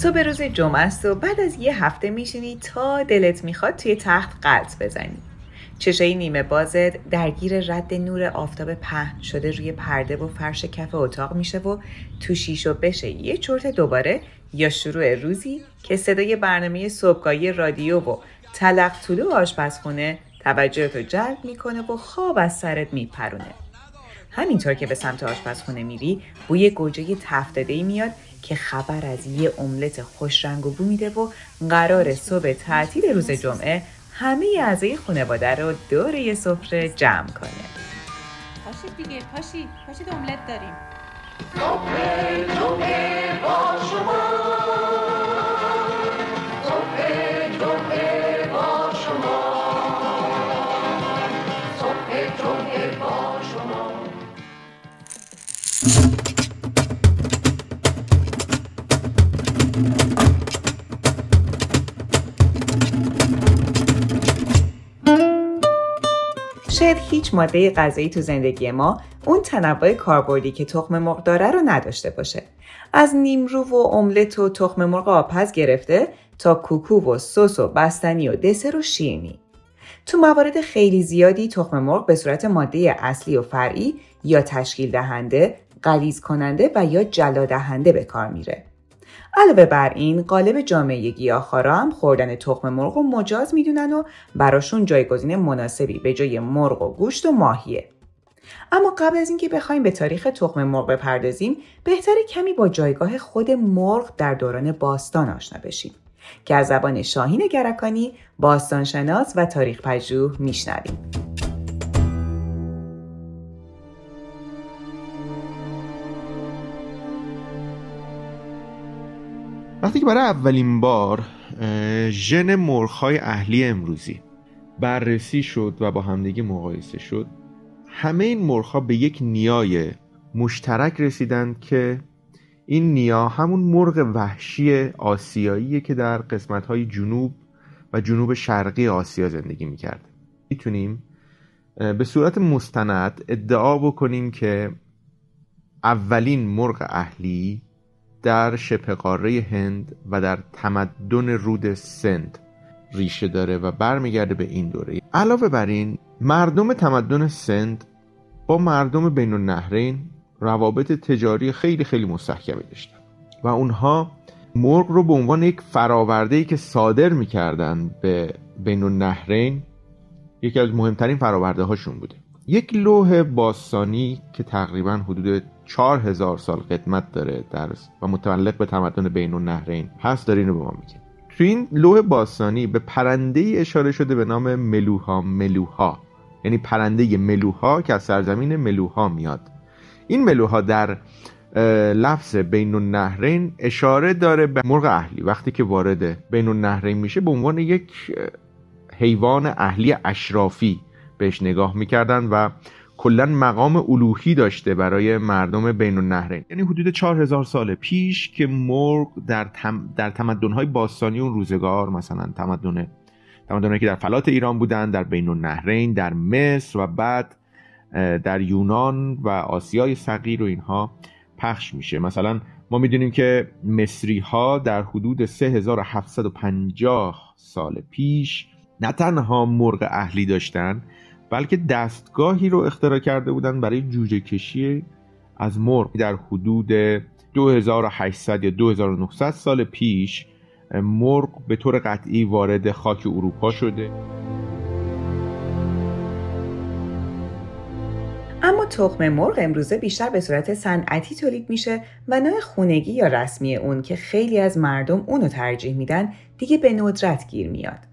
صبح روز جمعه است و بعد از یه هفته میشینی تا دلت می‌خواد توی تخت قلط بزنی. چشای نیمه بازت درگیر رد نور آفتاب پهن شده روی پرده و فرش کف اتاق میشه و تو شیشو بشه. یه چرت دوباره یا شروع روزی که صدای برنامه صبحگاهی رادیو و تلق طلو آشپزخونه توجهتو جلب می‌کنه و خواب از سرت میپرونه. همینطور که به سمت آشپزخونه میری بوی گوجه تفتاده میاد که خبر از یه املت خوش رنگ و بو میده و قرار صبح تعطیل روز جمعه همه اعضای خانواده رو دور یه سفره جمع کنه. پاشید دیگه پاشید. پاشید املت داریم. شاید هیچ ماده غذایی تو زندگی ما اون تنوع کاربردی که تخم مرغ داره رو نداشته باشه. از نیمرو و املت و تخم مرغ آبپز گرفته تا کوکو و سس و بستنی و دسر و شیرینی. تو موارد خیلی زیادی تخم مرغ به صورت ماده اصلی و فرعی یا تشکیل دهنده، غلیظ کننده و یا جلا دهنده به کار میره. علاوه بر این قالب جامعه گیاهخوارا هم خوردن تخم مرغ و مجاز می‌دونن و براشون جایگزین مناسبی به جای مرغ و گوشت و ماهیه. اما قبل از اینکه بخوایم به تاریخ تخم مرغ بپردازیم بهتر کمی با جایگاه خود مرغ در دوران باستان آشنا بشیم که از زبان شاهین گرکانی باستانشناس و تاریخ پژوه میشنویم وقتی که برای اولین بار ژن مرغ‌های اهلی امروزی بررسی شد و با همدیگه مقایسه شد همه این مرغ‌ها به یک نیای مشترک رسیدند که این نیا همون مرغ وحشی آسیاییه که در قسمت‌های جنوب و جنوب شرقی آسیا زندگی می‌کرد. می‌تونیم به صورت مستند ادعا بکنیم که اولین مرغ اهلی در شبه قاره هند و در تمدن رود سند ریشه داره و برمیگرده به این دوره. علاوه بر این مردم تمدن سند با مردم بین النهرین روابط تجاری خیلی خیلی مستحکمی داشتن و اونها مرغ رو به عنوان یک فراورده ای که صادر می‌کردن به بین النهرین یکی از مهمترین فراورده هاشون بوده. یک لوح باستانی که تقریبا حدود چهار هزار سال قدمت داره در و متعلق به تمدن بین النهرین. هست داره اینو به ما میگه. تو این لوح باستانی به پرنده ای اشاره شده به نام ملوها ملوها. یعنی پرنده ملوها که از سرزمین ملوها میاد. این ملوها در لفظ بین النهرین اشاره داره به مرغ اهلی. وقتی که وارد بین النهرین میشه به عنوان یک حیوان اهلی اشرافی بهش نگاه می‌کردن و کلا مقام الوهی داشته برای مردم بین النهرین. یعنی حدود 4000 سال پیش که مرغ در, تم در تمدن‌های باستانی اون روزگار مثلا تمدن تمدنهایی که در فلات ایران بودن در بین النهرین در مصر و بعد در یونان و آسیای صغیر و اینها پخش میشه. مثلا ما می‌دونیم که مصری ها در حدود 3750 سال پیش نه تنها مرغ اهلی داشتن بلکه دستگاهی رو اختراع کرده بودن برای جوجه کشی از مرغ در حدود 2800 یا 2900 سال پیش مرغ به طور قطعی وارد خاک اروپا شده اما تخم مرغ امروزه بیشتر به صورت صنعتی تولید میشه و نوع خونگی یا رسمی اون که خیلی از مردم اونو ترجیح میدن دیگه به ندرت گیر میاد.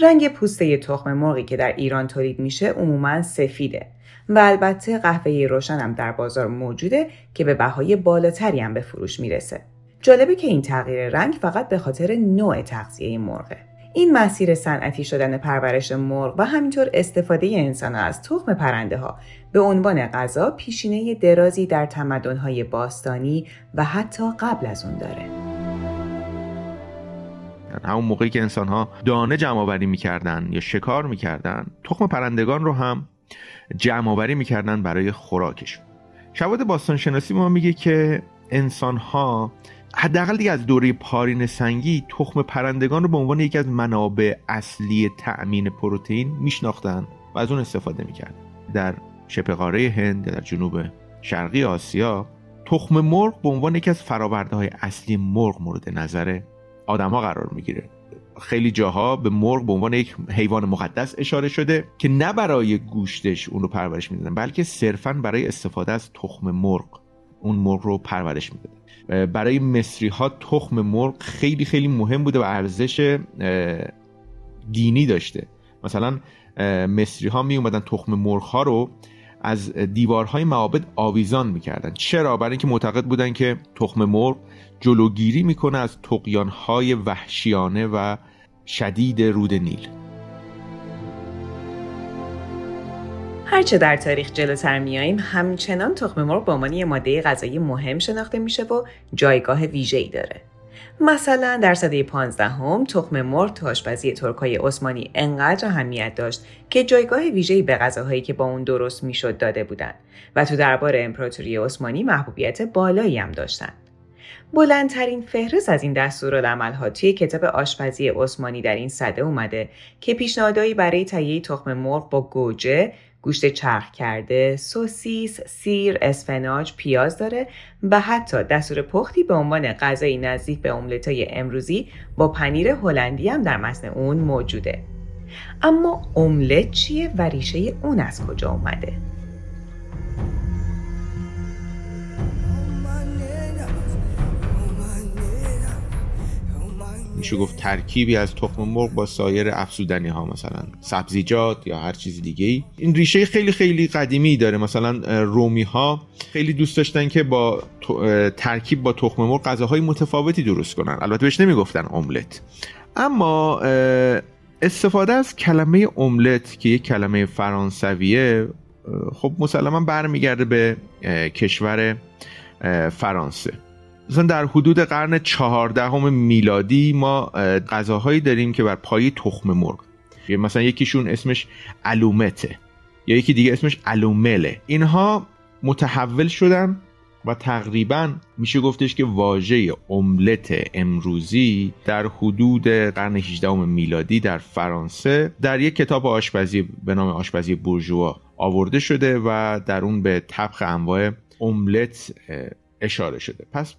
رنگ پوسته تخم مرغی که در ایران تولید میشه عموما سفیده و البته قهوه روشن هم در بازار موجوده که به بهای بالاتری هم به فروش می‌رسه. جالبه که این تغییر رنگ فقط به خاطر نوع تغذیه مرغه. این مسیر صنعتی شدن پرورش مرغ و همینطور استفاده انسان از تخم پرنده ها به عنوان غذا پیشینه درازی در تمدن‌های باستانی و حتی قبل از اون داره. همون موقعی که انسان ها دانه جمع آوری می‌کردن یا شکار می‌کردن تخم پرندگان رو هم جمع آوری می‌کردن برای خوراکشون شواهد باستان شناسی ما میگه که انسان ها حداقل از دوره پارین سنگی تخم پرندگان رو به عنوان یکی از منابع اصلی تأمین پروتئین میشناختن و از اون استفاده می‌کرد در شبه قاره هند در جنوب شرقی آسیا تخم مرغ به عنوان یکی از فراورده های اصلی مرغ مورد نظر آدم ها قرار می‌گیره. خیلی جاها به مرغ به عنوان یک حیوان مقدس اشاره شده که نه برای گوشتش اون رو پرورش می‌دادن بلکه صرفا برای استفاده از تخم مرغ. اون مرغ رو پرورش می‌دادن برای مصری ها تخم مرغ خیلی خیلی مهم بوده و ارزش دینی داشته. مثلا مصری ها می اومدن تخم مرغ ها رو از دیوارهای معابد آویزان می‌کردن. چرا؟ برای اینکه معتقد بودن که تخم مرغ جلوگیری می‌کنه از تقیانهای وحشیانه و شدید رود نیل هرچه در تاریخ جلوتر میاییم همچنان تخم مرغ به عنوان یه ماده غذایی مهم شناخته میشه و جایگاه ویژه‌ای داره مثلا در سده 15 هم تخم مرغ تو آشپزی ترکای عثمانی انقدر اهمیت داشت که جایگاه ویژه‌ای به غذاهایی که با اون درست می‌شد داده بودند و تو دربار امپراتوری عثمانی محبوبیت بالایی هم داشتند. بلندترین فهرست از این دستورالعملها توی کتاب آشپزی عثمانی در این صده اومده که پیشنهادهایی برای تهیه تخم مرغ با گوجه، گوشت چرخ کرده، سوسیس، سیر، اسفناج، پیاز داره و حتی دستور پختی به عنوان غذایی نزدیک به املتای امروزی با پنیر هلندی هم در متن اون موجوده. اما املت چیه و ریشه اون از کجا اومده؟ میشه گفت؟ ترکیبی از تخم مرغ با سایر افزودنی ها مثلا سبزیجات یا هر چیز دیگه ای این ریشه خیلی خیلی قدیمی داره. مثلا رومی ها خیلی دوست داشتن که با ترکیب با تخم مرغ غذاهای متفاوتی درست کنن. البته بهش نمی‌گفتن املت. اما استفاده از کلمه املت که یک کلمه فرانسویه خب مسلما برمیگرده به کشور فرانسه. مثلا در حدود قرن چهاردهم میلادی ما غذاهایی داریم که بر پای تخم مرغ. مثلا یکیشون اسمش الومته یا یکی دیگه اسمش الومله. اینها متحول شدن و تقریبا میشه گفتش که واژه املت امروزی در حدود قرن 18 میلادی در فرانسه در یک کتاب آشپزی به نام آشپزی بورژوا آورده شده و در اون به طبخ انواع املت اشاره شده. پس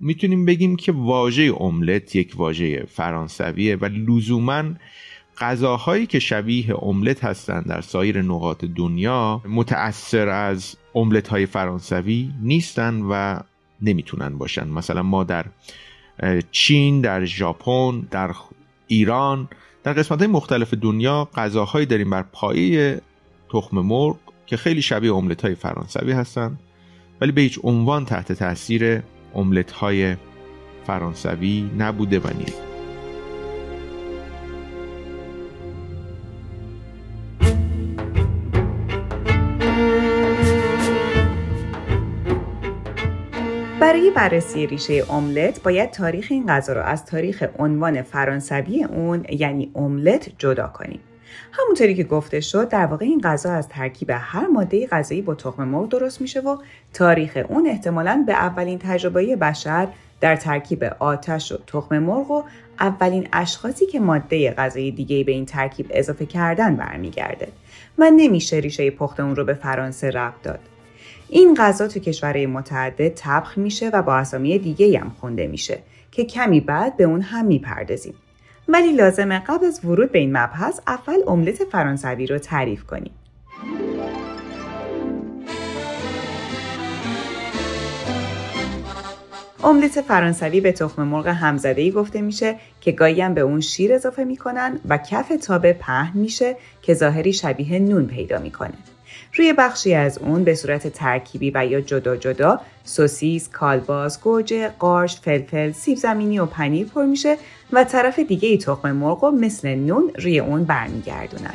می‌تونیم بگیم که واژه املت یک واژه فرانسویه و لزوما غذاهایی که شبیه املت هستند در سایر نقاط دنیا متأثر از املت های فرانسوی نیستن و نمی‌تونن باشن. مثلا ما در چین در ژاپن در ایران در قسمت های مختلف دنیا غذاهایی داریم بر پایه تخم مرغ که خیلی شبیه املت های فرانسوی هستند ولی به هیچ عنوان تحت تاثیر املت های فرانسوی نبوده و برای بررسی ریشه املت باید تاریخ این غذا را از تاریخ عنوان فرانسوی اون یعنی املت جدا کنیم. همونطوری که گفته شد در واقع این غذا از ترکیب هر ماده غذایی با تخم مرغ درست میشه و تاریخ اون احتمالا به اولین تجربه بشر در ترکیب آتش و تخم مرغ و اولین اشخاصی که ماده غذایی دیگه به این ترکیب اضافه کردن برمیگرده و نمیشه ریشه پخت اون رو به فرانسه ربط داد. این غذا تو کشورهای متعدد طبخ میشه و با اسامی دیگه هم خونده میشه که کمی بعد به اون هم می‌پردازیم. ولی لازمه قبل از ورود به این مبحث اول املت فرانسوی رو تعریف کنیم. املت فرانسوی به تخم مرغ همزده گفته میشه که گاهی هم به اون شیر اضافه می‌کنن و کف تابه پهن میشه که ظاهری شبیه نون پیدا می‌کنه. روی بخشی از اون به صورت ترکیبی و یا جدا جدا سوسیس، کالباس، گوجه، قارچ، فلفل، سیب زمینی و پنیر پر میشه و طرف دیگه ای تخم مرغ و مثل نون روی اون برمیگردونن.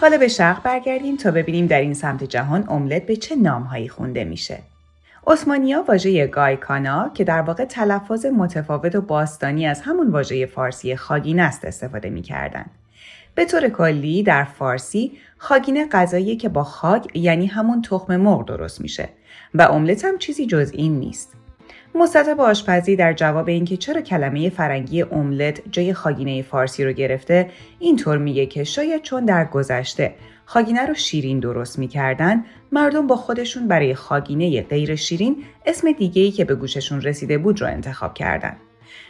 حالا به شرق برگردیم تا ببینیم در این سمت جهان املت به چه نامهایی خونده میشه. عثمانیا واژه گایکانا که در واقع تلفظ متفاوت و باستانی از همون واژه فارسی خاگین است استفاده می‌کردند. به طور کلی در فارسی خاگینه غذایی که با خاک یعنی همون تخم مرغ درست میشه و املت هم چیزی جز این نیست. مستطب آشپزی در جواب اینکه چرا کلمه فرنگی املت جای خاگینه فارسی رو گرفته اینطور میگه که شاید چون در گذشته خاگینه رو شیرین درست می‌کردن مردم با خودشون برای خاگینه غیر شیرین اسم دیگه‌ای که به گوششون رسیده بود رو انتخاب کردن.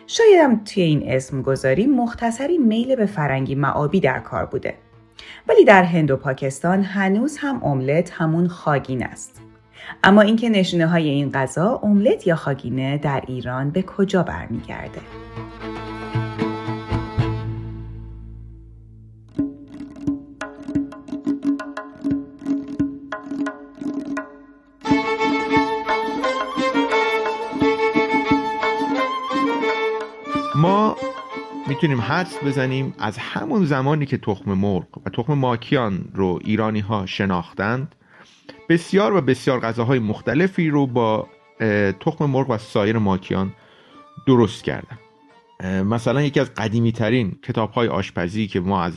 شاید هم توی این اسم گذاری مختصری میل به فرنگی معابی در کار بوده. ولی در هند و پاکستان هنوز هم املت همون خاگین است. اما اینکه نشونه های این غذا املت یا خاگینه در ایران به کجا برمیگرده؟ ما می‌تونیم حدس بزنیم از همون زمانی که تخم مرغ و تخم ماکیان رو ایرانی ها شناختند بسیار و بسیار غذاهای مختلفی رو با تخم مرغ و سایر ماکیان درست کردن. مثلا یکی از قدیمی ترین کتاب آشپزی که ما از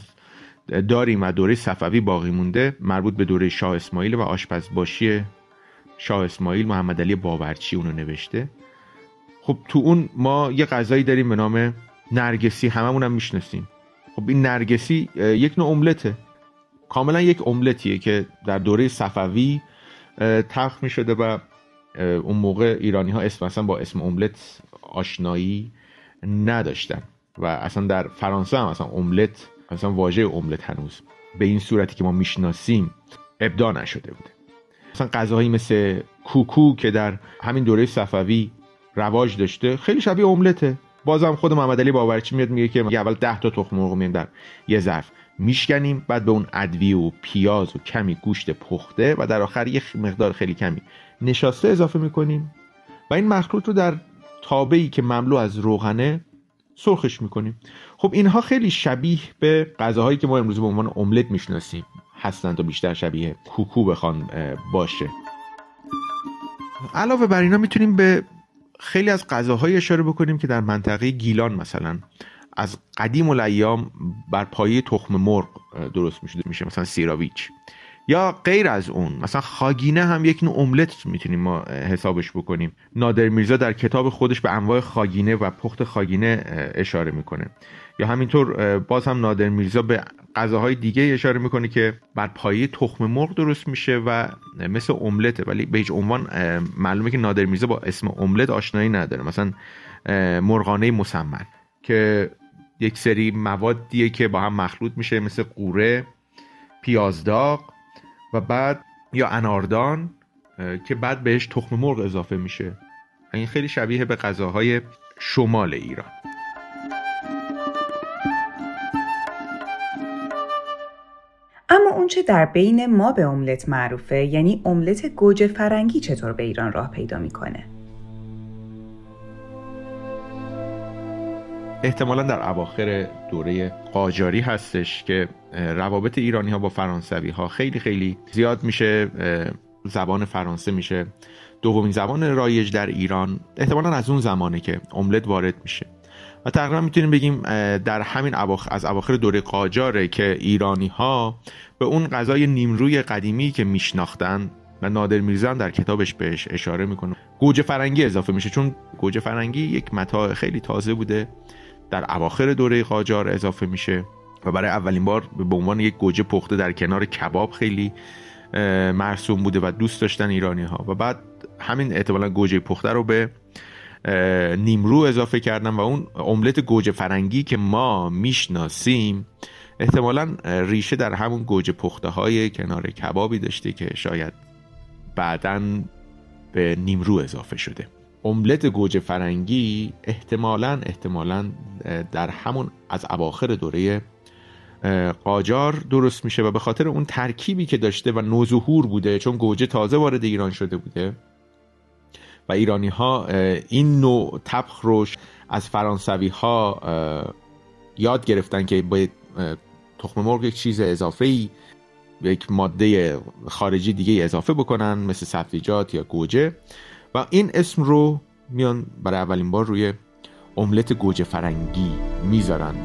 داریم و دوره صفوی باقی مونده مربوط به دوره شاه اسماعیل و آشپزباشی شاه اسماعیل محمد علی باورچی اونو نوشته. خب تو اون ما یه غذایی داریم به نام نرگسی هممون هم می‌شناسیم. خب این نرگسی یک نوع املته. کاملا یک املتیه که در دوره صفوی تخت می شده و اون موقع ایرانی ها اسم اصلا با اسم املت آشنایی نداشتن و اصلا در فرانسه هم اصلا املت اصلا واژه املت هنوز به این صورتی که ما می‌شناسیم ابدا نشده بوده. مثلا غذاهایی مثل کوکو که در همین دوره صفوی رواج داشته خیلی شبیه املته. بازم خود محمد علی باورچی میاد؟ میگه که اول 10 تا تخم مرغ میان در یه ظرف میشکنیم بعد به اون ادویه و پیاز و کمی گوشت پخته و در آخر یه مقدار خیلی کمی نشاسته اضافه می‌کنیم. و این مخلوط رو در تابعی که مملو از روغنه سرخش می‌کنیم. خب اینها خیلی شبیه به غذاهایی که ما امروز به عنوان املت می‌شناسیم. هستند و بیشتر شبیه کوکو بخوان باشه. علاوه بر اینا می‌تونیم به خیلی از غذاهای اشاره بکنیم که در منطقه گیلان مثلا از قدیم الایام بر پایه تخم مرغ درست میشه میشه مثلا سیراویچ. یا غیر از اون مثلا خاگینه هم یک نوع املت می‌تونیم ما حسابش بکنیم. نادر میرزا در کتاب خودش به انواع خاگینه و پخت خاگینه اشاره می‌کنه. یا همینطور باز هم نادر میرزا به غذاهای دیگه اشاره می‌کنه که بر پایه تخم مرغ درست میشه و مثل املته. ولی به هیچ عنوان معلومه که نادر میرزا با اسم املت آشنایی نداره. مثلا مرغانه مسمن که یک سری موادیه که با هم مخلوط میشه مثل قوره پیازداغ و بعد یا اناردان که بعد بهش تخم مرغ اضافه میشه. این خیلی شبیه به غذاهای شمال ایران. اونچه در بین ما به املت معروفه یعنی املت گوجه فرنگی چطور به ایران راه پیدا می‌کنه؟ احتمالا در اواخر دوره قاجاری هستش که روابط ایرانی ها با فرانسوی ها خیلی خیلی زیاد میشه زبان فرانسه میشه دومین زبان رایج در ایران احتمالا از اون زمانه که املت وارد میشه و تقریبا می‌تونیم بگیم در همین اواخر از اواخر دوره قاجاره که ایرانی ها به اون غذای نیمروی قدیمی که میشناختن و نادر میرزا در کتابش بهش اشاره می‌کنه. گوجه فرنگی اضافه میشه چون گوجه فرنگی یک متاع خیلی تازه بوده. در اواخر دوره قاجار اضافه میشه و برای اولین بار به عنوان یک گوجه پخته در کنار کباب خیلی مرسوم بوده و دوست داشتن ایرانی ها و بعد همین احتمالا گوجه پخته رو به نیمرو اضافه کردن و اون املت گوجه فرنگی که ما می‌شناسیم احتمالا ریشه در همون گوجه پخته های کنار کبابی داشته که شاید بعدا به نیمرو اضافه شده. املت گوجه فرنگی احتمالا احتمالا در همون از اواخر دوره قاجار درست میشه و به خاطر اون ترکیبی که داشته و نوظهور بوده چون گوجه تازه وارد ایران شده بوده و ایرانی ها این نوع طبخ روش از فرانسوی ها یاد گرفتن که به تخم مرغ یک چیز اضافه ای یک ماده خارجی دیگه اضافه بکنن مثل سبزیجات یا گوجه. و این اسم رو میان برای اولین بار روی املت گوجه فرنگی می‌ذارن.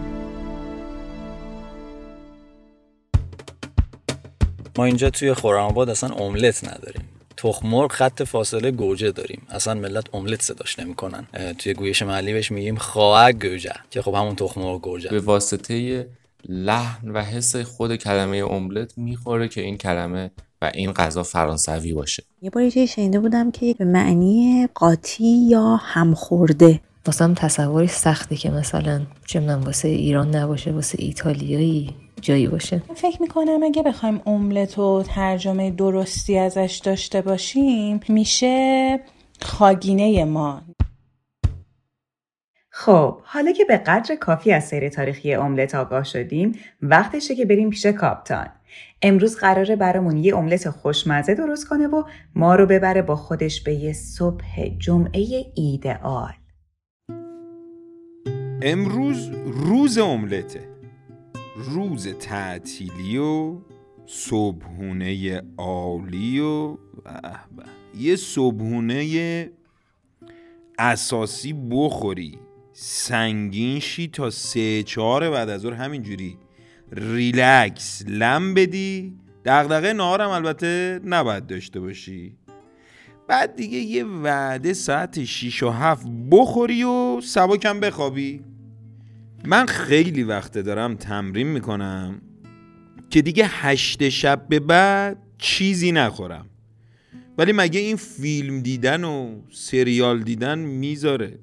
ما اینجا توی خرم‌آباد اصلا املت نداریم. تخمرغ خط فاصله گوجه داریم. اصلا ملت املت صداش نمی‌کنن. توی گویش محلی بهش میگیم خواه گوجه که خب همون تخمرغ گوجه. به واسطه لحن و حس خود کلمه املت می‌خوره که این کلمه و این غذا فرانسوی باشه. یه بار یه شنیده بودم که به معنی قاطی یا همخورده. واسه تصوری سخته که مثلا چه واسه ایران نباشه واسه ایتالیایی. جایی باشه. فکر می‌کنم اگه بخوایم املت و ترجمه درستی ازش داشته باشیم میشه خاگینه ما. خب حالا که به قدر کافی از سیر تاریخی املت آگاه شدیم وقتشه که بریم پیش کاپتان. امروز قراره برامون یه املت خوشمزه درست کنه و ما رو ببره با خودش به یه صبح جمعه ایدئال. امروز روز املته. روز تعطیلی و صبحونه عالی و یه صبحونه اساسی بخوری. سنگین شی تا سه چهار بعد از ظهر. همینجوری. ریلکس. لم بدی. دغدغه نهارم البته نباید داشته باشی. بعد دیگه یه وعده ساعت 6 و 7 بخوری و سبکم بخوابی. من خیلی وقته دارم تمرین می‌کنم که دیگه هشت شب به بعد چیزی نخورم. ولی مگه این فیلم دیدن و سریال دیدن می‌ذاره؟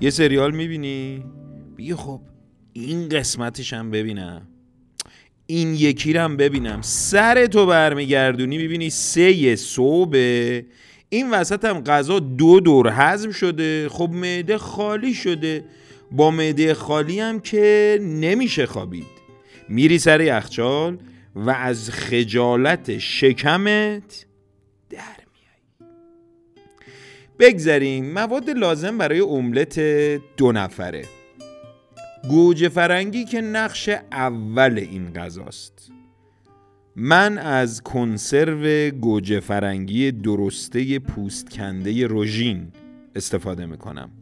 یه سریال می‌بینی؟ بگی خب این قسمتش هم ببینم. این یکی هم ببینم. سر تو برمیگردونی می‌بینی سه صبح این وسط هم غذا دو دور هضم شده. خب معده خالی شده. با معده خالی هم که نمیشه خوابید. میری سر یخچال و از خجالت شکمت در میای بگذریم مواد لازم برای املت دو نفره. گوجه فرنگی که نقش اول این غذاست. من از کنسرو گوجه فرنگی درسته پوست کنده روژین استفاده می‌کنم.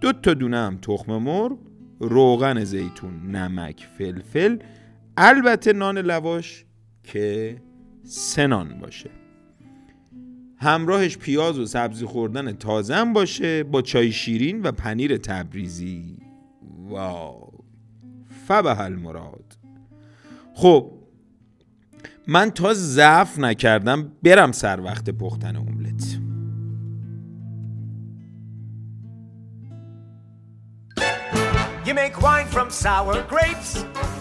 دو تا دونه هم تخم مرغ روغن زیتون نمک فلفل البته نان لواش که سنان باشه. همراهش پیاز و سبزی خوردن تازه باشه با چای شیرین و پنیر تبریزی. واو. فبه المراد. خب من تا ضعف نکردم برم سر وقت پختن املت from sour grapes.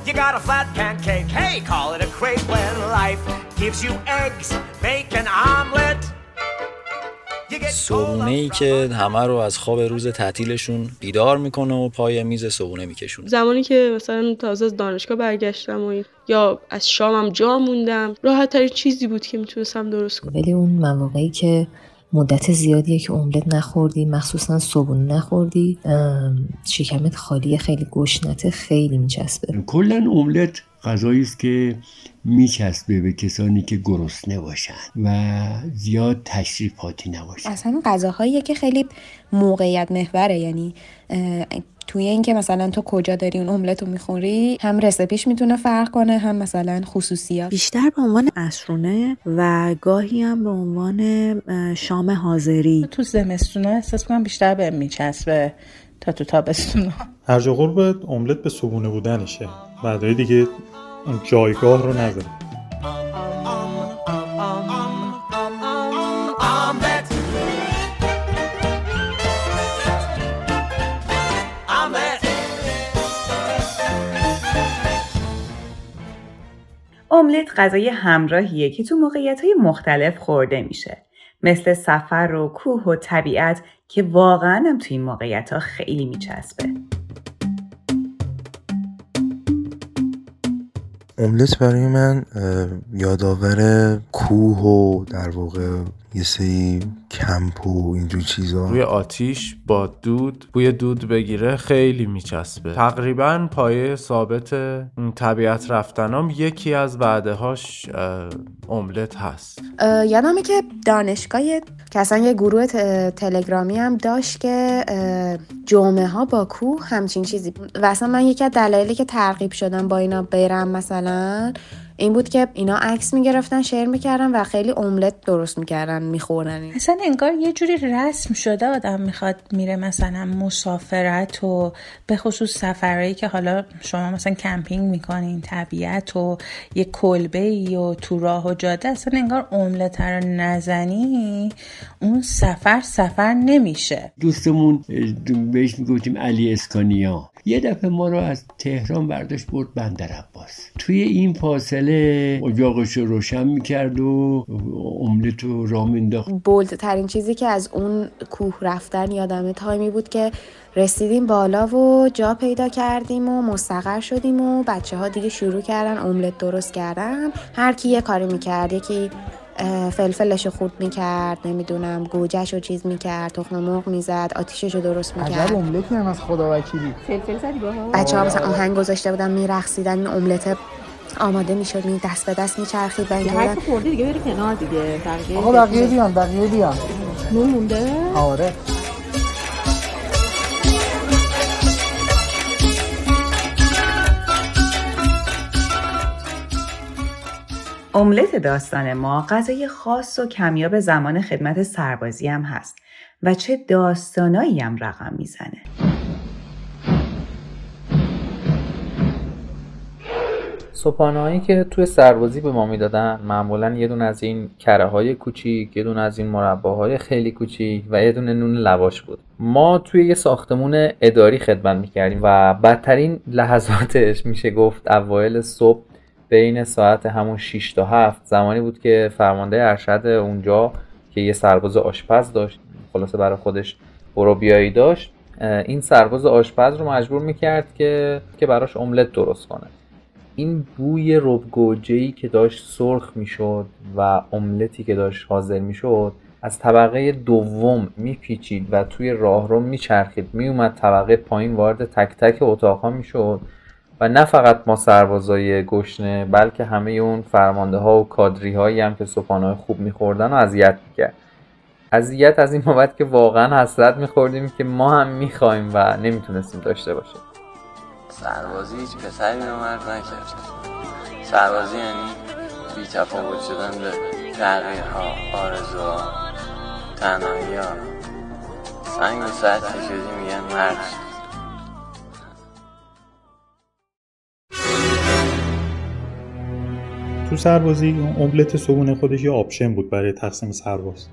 You got a flat pancake. Hey, call it a crepe when life gives you eggs. Make an omelet. صبونه ای که همه رو از خواب روز تعطیلشون بیدار می‌کنه و پای میز صبونه میکشون زمانی که مثلا تازه از دانشگاه برگشتم و یا از شامم جا موندم راحت ترین چیزی بود که می‌تونستم درست کنم ولی اون مواقعی که مدت زیادیه که املت نخوردی مخصوصا صبحونه نخوردی. شکمت خالی خیلی گشنته خیلی میچسبه. کلا املت غذایی است که میچسبه به کسانی که گرسنه باشن و زیاد تشریفاتی نباشن. اصلا غذاهایی که خیلی موقعیت محوره یعنی توی اینکه مثلا تو کجا داری اون املت رو می‌خوری هم رسپیش می‌تونه فرق کنه هم مثلا خصوصیات. بیشتر به عنوان اسرونه و گاهی هم به عنوان شام حاضری. تو زمستونه احساس کنم بیشتر به میچسبه تا تو تابستونا. هرج قرب املت به صبونه بودنشه. بعدهای دیگه اون جایگاه رو نداره املت غذای همراهیه که تو موقعیت های مختلف خورده میشه. مثل سفر و کوه و طبیعت که واقعا هم تو این موقعیت ها خیلی میچسبه. املت برای من یادآور کوه و در واقع یه سری کمپ و اینجور چیزا. روی آتیش با دود بوی دود بگیره خیلی میچسبه. تقریبا پایه ثابت طبیعت رفتنام یکی از وعده هاش املت هست. یادمه که دانشگاه که اصلا یه گروه تلگرامی هم داشت که جمعه ها با کوه همچین چیزی. و اصلا من یکی از دلایلی که ترغیب شدم با اینا برم مثلا این بود که اینا عکس می‌گرفتن شیر می‌کردن و خیلی املت درست می‌کردن میخوردن. اصلا انگار یه جوری رسم شده آدم می‌خواد میره مثلا مسافرت و به خصوص سفرهایی که حالا شما مثلا کمپینگ می‌کنین طبیعت و یه کلبه ای و تو راه و جاده اصلا انگار املت رو نزنی اون سفر سفر نمیشه. دوستمون بهش می‌گفتیم علی اسکانیا. یه دفعه ما رو از تهران برداشت برد بندر عباس. توی این فاصله اجاقش رو روشن می‌کرد و املت رو راه مینداخت bold ترین چیزی که از اون کوه رفتن یادم time ی بود که رسیدیم بالا و جا پیدا کردیم و مستقر شدیم و بچه ها دیگه شروع کردن املت درست کردن. هر کی یه کاری می‌کرد یکی فلفلش رو خورد می‌کرد نمی‌دونم گوجهش رو چیز می‌کرد تخم مرغ می‌زد آتیشش رو درست می‌کرد. عجب املتی هم از خدا وکیلی. فلفل زدی بچه ها مثلا آهنگ گذاشته بودن میرقصیدن این املت آماده می‌شد می دست به دست میچرخید و یه هر خوردی دیگه بری کنار دیگه. بقیه آقا بقیه بیان بقیه بیان. نون مونده؟ آره. املت داستان ما غذای خاص و کمیاب زمان خدمت سربازی هم هست و چه داستانایی هم رقم می‌زنه. صبحانه‌هایی که توی سربازی به ما می‌دادن معمولا یه دونه از این کره های کوچیک یه دونه از این مرباهای خیلی کوچیک و یه دونه نون لواش بود. ما توی یه ساختمون اداری خدمت می‌کردیم و بدترین لحظاتش میشه گفت اوایل صبح بین ساعت همون 6 تا 7 زمانی بود که فرمانده ارشد اونجا که یه سرباز آشپز داشت خلاصه برای خودش برو بیایی داشت این سرباز آشپز رو مجبور می‌کرد که که براش املت درست کنه. این بوی ربگوجهی که داشت سرخ می‌شد و املتی که داشت حاضر می‌شد از طبقه دوم میپیچید و توی راه رو میچرخید. میومد طبقه پایین وارد تک تک اتاقها می‌شد. و نه فقط ما سربازای گشنه بلکه همه اون فرمانده ها و کادری هایی هم که صبحانه خوب میخوردن و اذیت می‌کرد. اذیت از این بابت که واقعا حسرت میخوردیم که ما هم می‌خوایم و نمی‌تونستیم داشته باشیم. سربازی هیچ پسری رو مرد نکرد. سربازی یعنی بی تفاوت شدن به تغییرها آرزوها تنهایی ها سنگ و ساعت شدی میگن مرد. تو سربازی املت صبحونه خودش یه آپشن بود برای تقسیم سرباز.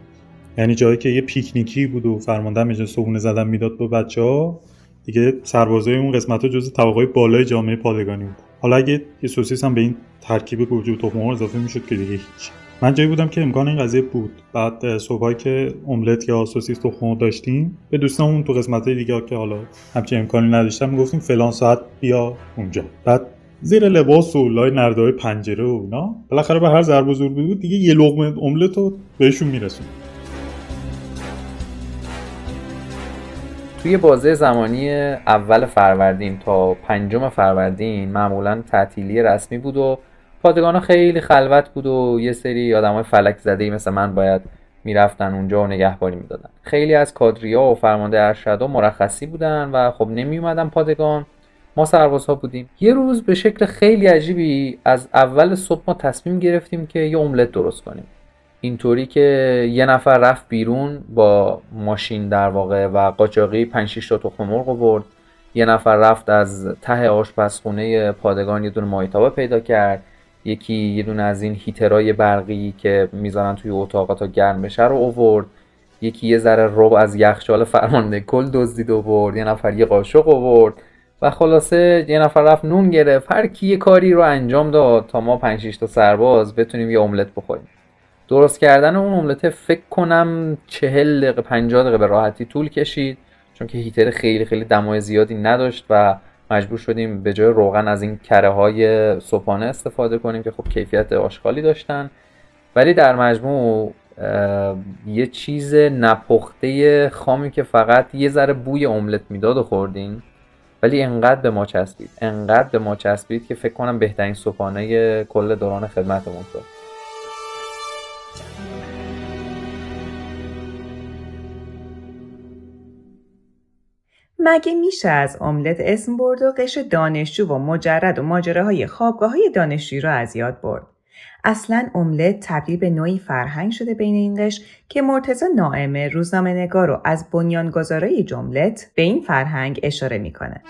یعنی جایی که یه پیکنیکی بود و فرمانده اینجا صبحونه زدن می‌داد به بچه ها دیگه سربازای اون قسمت ها جز طبقه بالای جامعه پادگانی بود. حالا اگه یه سوسیس هم به این ترکیب گوجه و تخم اضافه می‌شد که دیگه هیچ. من جایی بودم که امکان این قضیه بود. بعد صبحایی که املت یا سوسیس تخم داشتیم به دوستامون تو قسمت دیگه که حالا همچین امکانی نداشتن می‌گفتیم فلان ساعت بیا اونجا. بعد زیر لباس و لای نردهای پنجره و اینا. بالاخره به هر ضرب و ضربه بود دیگه یه لقمه املت رو بهشون میرسون توی بازه زمانی اول فروردین تا پنجم فروردین معمولا تعطیلی رسمی بود و پادگان خیلی خلوت بود و یه سری آدم های فلک زده مثل من باید می‌رفتن اونجا و نگهبانی می‌دادن. خیلی از کادریا و فرمانده ارشدا مرخصی بودن و خب نمی اومدن پادگان. ما سربازها بودیم. یه روز به شکل خیلی عجیبی از اول صبح ما تصمیم گرفتیم که یه املت درست کنیم. اینطوری که یه نفر رفت بیرون با ماشین در واقع و قاچاقی 5 6 تا تخم مرغ آورد یه نفر رفت از ته آشپزخونه پادگان یه دونه مایتابه پیدا کرد. یکی یه دونه از این هیترای برقی که می‌ذارن توی اتاقا تا گرم بشه رو آورد. یکی یه ذره رب از یخچال فرمانده کل دزدید آورد یه نفر یه قاشق آورد و خلاصه یه نفر رفت نون گرفت. هر کی یه کاری رو انجام داد تا ما 5 6 تا سرباز بتونیم یه املت بخوریم. درست کردن اون املت فکر کنم 40 دقیقه 50 دقیقه به راحتی طول کشید. چون که هیتر خیلی خیلی دمای زیادی نداشت و مجبور شدیم به جای روغن از این کره های صبحانه استفاده کنیم که خب کیفیت آشغالی داشتن. ولی در مجموع یه چیز نپخته خامی که فقط یه ذره بوی املت می‌داد و خوردیم. ولی انقدر به ما چسبید. انقدر به ما چسبید که فکر کنم بهترین صبحانه کل دوران خدمتمون شد. مگه میشه از املت اسم برد و قش دانشجو و مجرد و ماجراهای خوابگاه های دانشجویی را از یاد برد؟ اصلا املت تبدیل به نوعی فرهنگ شده بین این قش که مرتزا نائمه روزنامه نگار رو از بنیانگذارای جملت به این فرهنگ اشاره می‌کنه.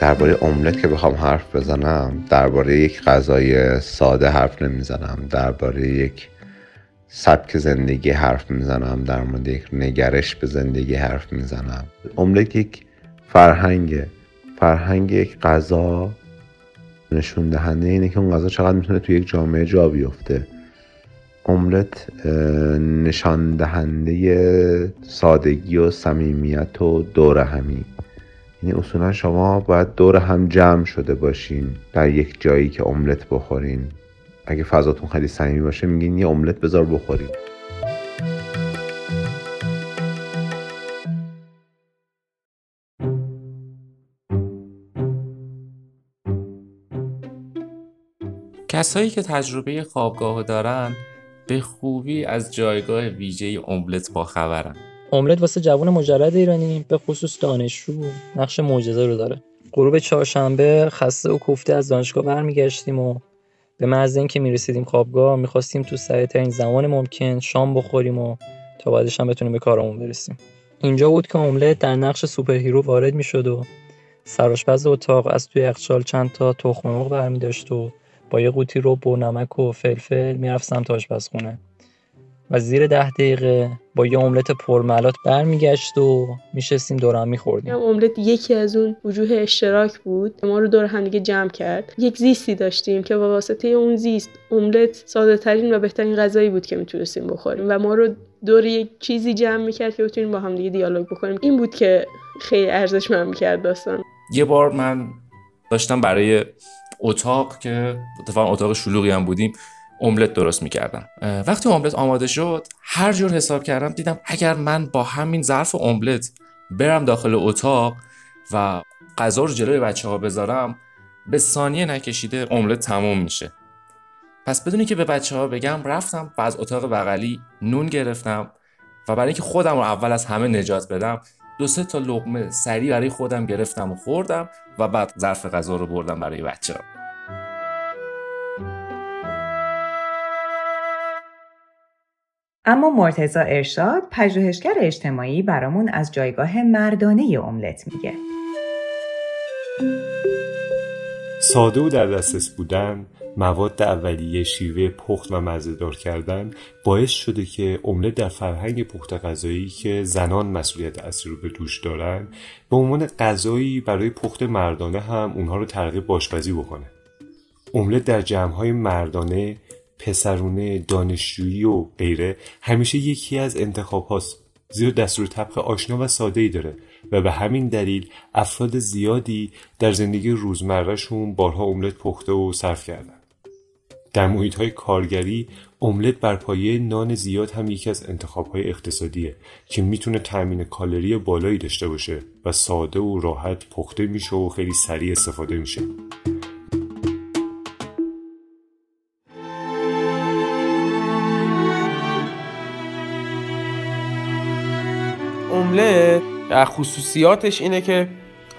درباره املت که بخوام حرف بزنم درباره یک غذای ساده حرف نمی‌زنم درباره یک سبک زندگی حرف می‌زنم در مورد یک نگرش به زندگی حرف می‌زنم املت یک فرهنگ فرهنگ یک غذا نشون دهنده اینه که اون غذا چقدر می‌تونه توی یک جامعه جا بیفته. املت نشان دهنده سادگی و صمیمیت و دور همی. یعنی اصولا شما باید دور هم جمع شده باشین در یک جایی که املت بخورین. اگه فضاتون خیلی صمیمی باشه میگین یه املت بذار بخورین کسایی که تجربه خوابگاه دارن به خوبی از جایگاه ویژه املت با خبرن. املت واسه جوان مجرد ایرانی به خصوص دانشجو نقش معجزه رو داره. غروب چهارشنبه خسته و کوفته از دانشگاه برمیگشتیم و به محض اینکه می‌رسیدیم خوابگاه می‌خواستیم تو سریعترین زمان ممکن شام بخوریم و تا بعدش هم بتونیم به کارمون برسیم. اینجا بود که املت در نقش superhero وارد می‌شد و سرآشپز اتاق از توی یخچال چند تا تخم مرغ برمی داشت و با یه قوطی رب با نمک و فلفل می‌رفت سمت آشپزخونه. و زیر ده دقیقه با یه املت پرملات برمیگشت و میشستیم دور هم میخوردیم. املت یکی از اون وجوه اشتراک بود. ما رو دور همدیگه جمع کرد. یک زیستی داشتیم که با واسطه اون زیست املت ساده ترین و بهترین غذایی بود که می‌تونستیم بخوریم. و ما رو دور یک چیزی جمع می‌کرد که بتونیم با همدیگه دیالوگ بکنیم. این بود که خیلی ارزشمند می‌کرد داستان. یه بار من داشتم برای اتاق که اتفاقا اتاق شلوغی هم بودیم املت درست می‌کردم. وقتی املت آماده شد هر جور حساب کردم دیدم اگر من با همین ظرف املت برم داخل اتاق و غذا رو جلوی بچه ها بذارم به ثانیه نکشیده املت تموم میشه. پس بدونی که به بچه ها بگم رفتم و از اتاق بغلی نون گرفتم و برای اینکه خودم رو اول از همه نجات بدم دو سه تا لقمه سریع برای خودم گرفتم و خوردم و بعد ظرف غذا رو بردم برای بچه ها. اما مرتزا ارشاد پژوهشگر اجتماعی برامون از جایگاه مردانه املت میگه ساده و در دسترس بودن مواد اولیه شیوه پخت و مزهدار کردن باعث شده که املت در فرهنگ پخت غذایی که زنان مسئولیت اصلی رو به دوش دارن به عنوان غذایی برای پخت مردانه هم اونها رو ترغیب باشپزی بکنه. املت در جمعهای مردانه پسرونه دانشجویی و غیره همیشه یکی از انتخاب هاست زیرا دستور طبخ آشنا و ساده ای داره و به همین دلیل افراد زیادی در زندگی روزمرهشون بارها املت پخته و صرف کردن. در محیط های کارگری املت بر پایه نان زیاد هم یکی از انتخاب های اقتصادیه که می‌تونه تأمین کالری بالایی داشته باشه و ساده و راحت پخته میشه و خیلی سریع استفاده میشه. املت خصوصیاتش اینه که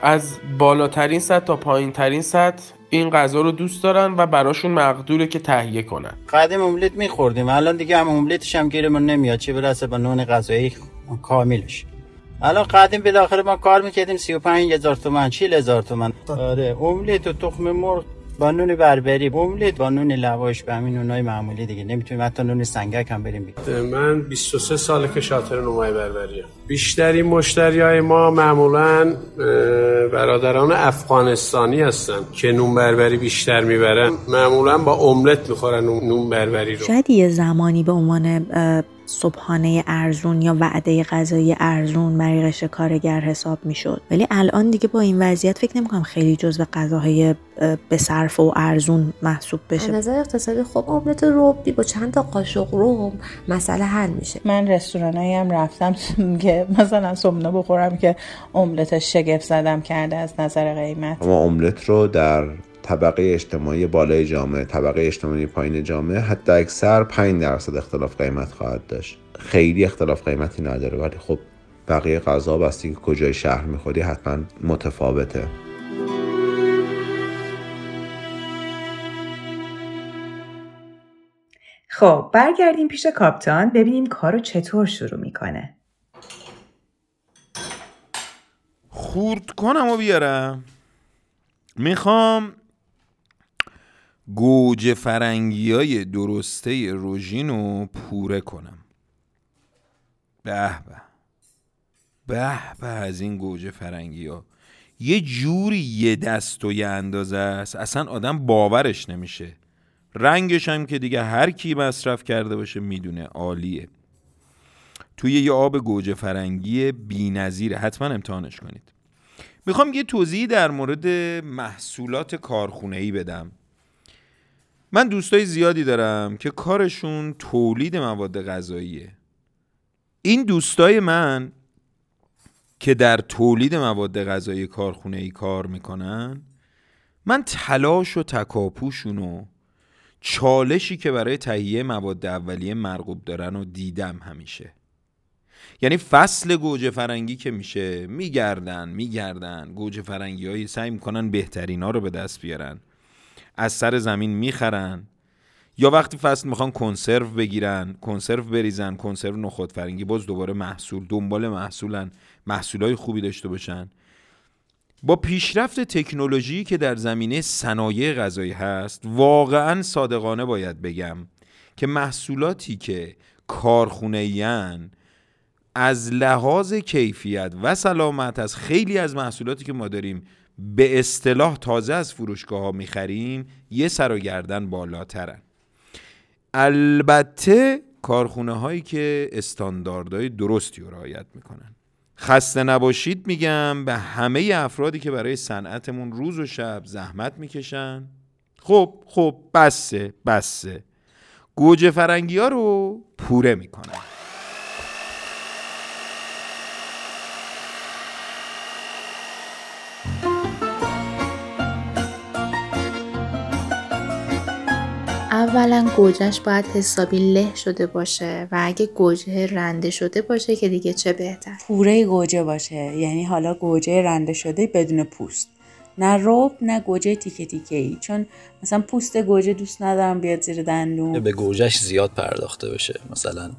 از بالاترین سطح تا پایین ترین سطح این غذا رو دوست دارن و براشون مقدوره که تهیه کنن. قدیم املت میخوردیم. الان دیگه هم املتش هم گیرمون نمیاد. چه برسه به نون غذایی کاملش. الان قدیم به داخل ما کار می‌کردیم 35 هزار تومن 40 هزار تومن آره املت و تخم مرغ با نون بربری املت با نون لواش به همین نونای معمولی دیگه. نمی‌تونیم حتی نون سنگک هم بریم من 23 ساله که شاطر نونای بربریه بیشتری مشتری های ما معمولا برادران افغانستانی هستن که نون بربری بیشتر می‌برن. معمولا با املت می‌خورن نون بربری رو. شاید یه زمانی به عنوان صبحانه ارزون یا وعده غذایی ارزون برای قشر کارگر حساب می‌شد. ولی الان دیگه با این وضعیت فکر نمی‌کنم خیلی جزو غذاهای به صرف و ارزون محسوب بشه. نظر اقتصادی خب املت روبی با چند تا قاشق روم مسئله حل میشه. من رستورانایی هم رفتم که مثلا صبحونه بخورم که املت شگفت زدم کرده از نظر قیمت. ما املت رو در طبقه اجتماعی بالای جامعه طبقه اجتماعی پایین جامعه حتی اکثر 5 درصد اختلاف قیمت خواهد داشت. خیلی اختلاف قیمتی نداره ولی خب بقیه غذا بستی که کجای شهر می‌خوری حتما متفاوته. خب برگردیم پیش کاپتان ببینیم کارو چطور شروع می‌کنه. خورد کنم و بیارم. می‌خوام گوجه فرنگی های درسته روژین رو پوره کنم. به به. به به از این گوجه فرنگی ها یه جوری یه دست و یه اندازه است. اصلا آدم باورش نمیشه. رنگش هم که دیگه هر کی مصرف کرده باشه می‌دونه. عالیه. توی یه آب گوجه فرنگی بی نظیره حتما امتحانش کنید. می‌خوام یه توضیحی در مورد محصولات کارخونه ای بدم. من دوستای زیادی دارم که کارشون تولید مواد غذاییه. این دوستای من که در تولید مواد غذایی کارخونه ای کار می‌کنن من تلاش و تکاپوشون و چالشی که برای تهیه مواد اولیه مرغوب دارن و دیدم همیشه. یعنی فصل گوجه فرنگی که میشه میگردن میگردن. گوجه فرنگی هایی سعی می‌کنن بهترین ها رو به دست بیارن. از سر زمین می‌خرن. یا وقتی فصل می‌خوان کنسرو بگیرن کنسرو بریزن کنسرو نخود فرنگی باز دوباره محصول دنبال محصولن محصولای خوبی داشته باشن. با پیشرفت تکنولوژی که در زمینه صنایع غذایی هست واقعا صادقانه باید بگم که محصولاتی که کارخونه از لحاظ کیفیت و سلامت از خیلی از محصولاتی که ما داریم به اصطلاح تازه از فروشگاه ها می‌خریم یه سر و گردن بالاترن. البته کارخونه هایی که استانداردهای درستی رو رعایت می‌کنن. خسته نباشید میگم به همه افرادی که برای صنعتمون روز و شب زحمت می‌کشن. خب خب بسه بسه. گوجه فرنگی ها رو پوره می‌کنن. اولا گوجهش باید حسابی له شده باشه و اگه گوجه رنده شده باشه که دیگه چه بهتر. پوره گوجه باشه یعنی حالا گوجه رنده شده بدون پوست. نه روب نه گوجه تیکه تیکه ای چون مثلا پوست گوجه دوست ندارم بیاد زیر دندون. به گوجهش زیاد پرداخته بشه مثلا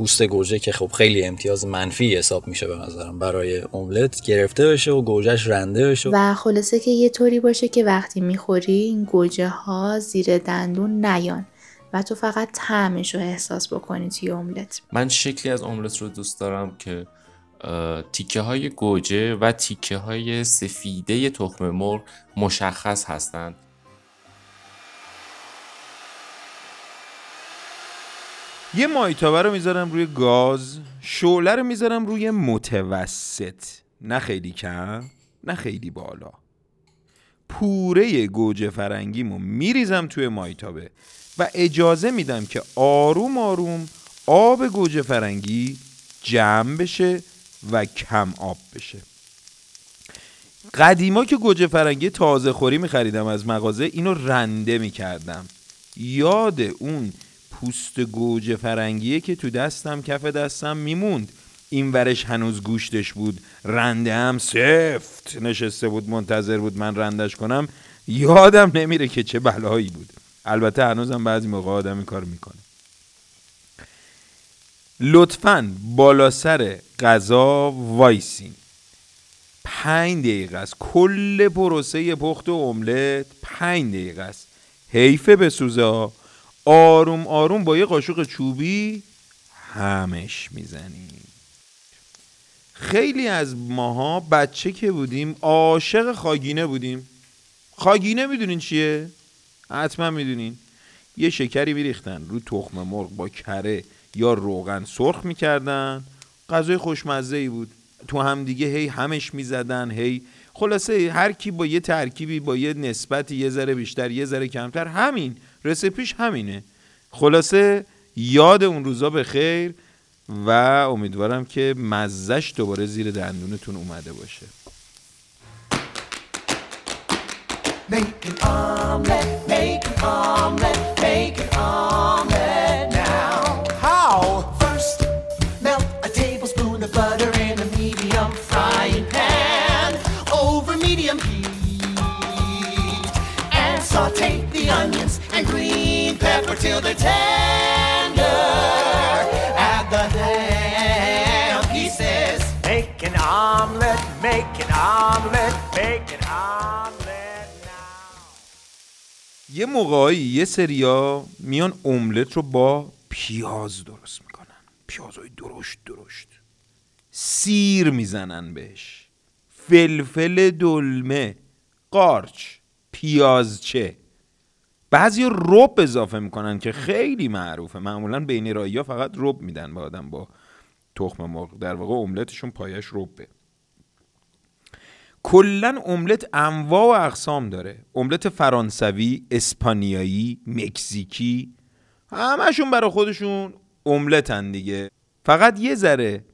پوست گوجه که خب خیلی امتیاز منفی حساب میشه به نظرم برای املت گرفته بشه و گوجهش رنده بشه و خلاصه که یه طوری باشه که وقتی می‌خوری این گوجه ها زیر دندون نیان و تو فقط طعمش رو احساس بکنی توی املت. من شکلی از املت رو دوست دارم که تیکه های گوجه و تیکه های سفیده تخم مرغ مشخص هستند. یه مایتابه رو می‌ذارم روی گاز شعله رو می‌ذارم روی متوسط. نه خیلی کم نه خیلی بالا. پوره گوجه فرنگیمو میریزم توی مایتابه و اجازه میدم که آروم آروم آب گوجه فرنگی جمع بشه و کم آب بشه. قدیما که گوجه فرنگی تازه خوری میخریدم از مغازه اینو رنده می‌کردم. یاد اون پوست گوجه فرنگیه که تو دستم کف دستم میموند. این ورش هنوز گوشتش بود. رنده هم سفت نشسته بود منتظر بود من رندش کنم. یادم نمیره که چه بلایی بود. البته هنوزم بعضی موقع آدم این کار می‌کنه. لطفا بالا سر غذا وایسین. پنج دقیقه است. کل پروسه پخت و املت پنج دقیقه است. حیفه بسوزه آروم آروم با یه قاشق چوبی همش می‌زنیم. خیلی از ماها بچه که بودیم عاشق خاگینه بودیم. خاگینه می‌دونین چیه؟ حتما می‌دونین. یه شکری میریختن رو تخم مرغ با کره یا روغن سرخ می‌کردن. غذای خوشمزه ای بود. تو هم دیگه هی همش می‌زدن هی خلاصه هر کی با یه ترکیبی با یه نسبتی یه ذره بیشتر یه ذره کمتر همین. رسپیش همینه. خلاصه یاد اون روزا به خیر و امیدوارم که مزش دوباره زیر دندونتون اومده باشه. Make an omelet, make an omelet, make an omelet. Pepper till they're tender. Add the ham pieces. Make an omelet, make an omelet, make an omelet. یه موقعی یه سریا میان املت رو با پیاز درست می‌کنن پیازهای درشت درشت سیر می‌زنن بهش فلفل دلمه قارچ پیازچه بعضی رب اضافه می‌کنن که خیلی معروفه. معمولا بین رایی ها فقط رب میدن به آدم با تخم مرغ. در واقع املتشون پایش ربه. کلا املت انواع و اقسام داره. املت فرانسوی اسپانیایی مکزیکی همشون برای خودشون املتن دیگه. فقط یه ذره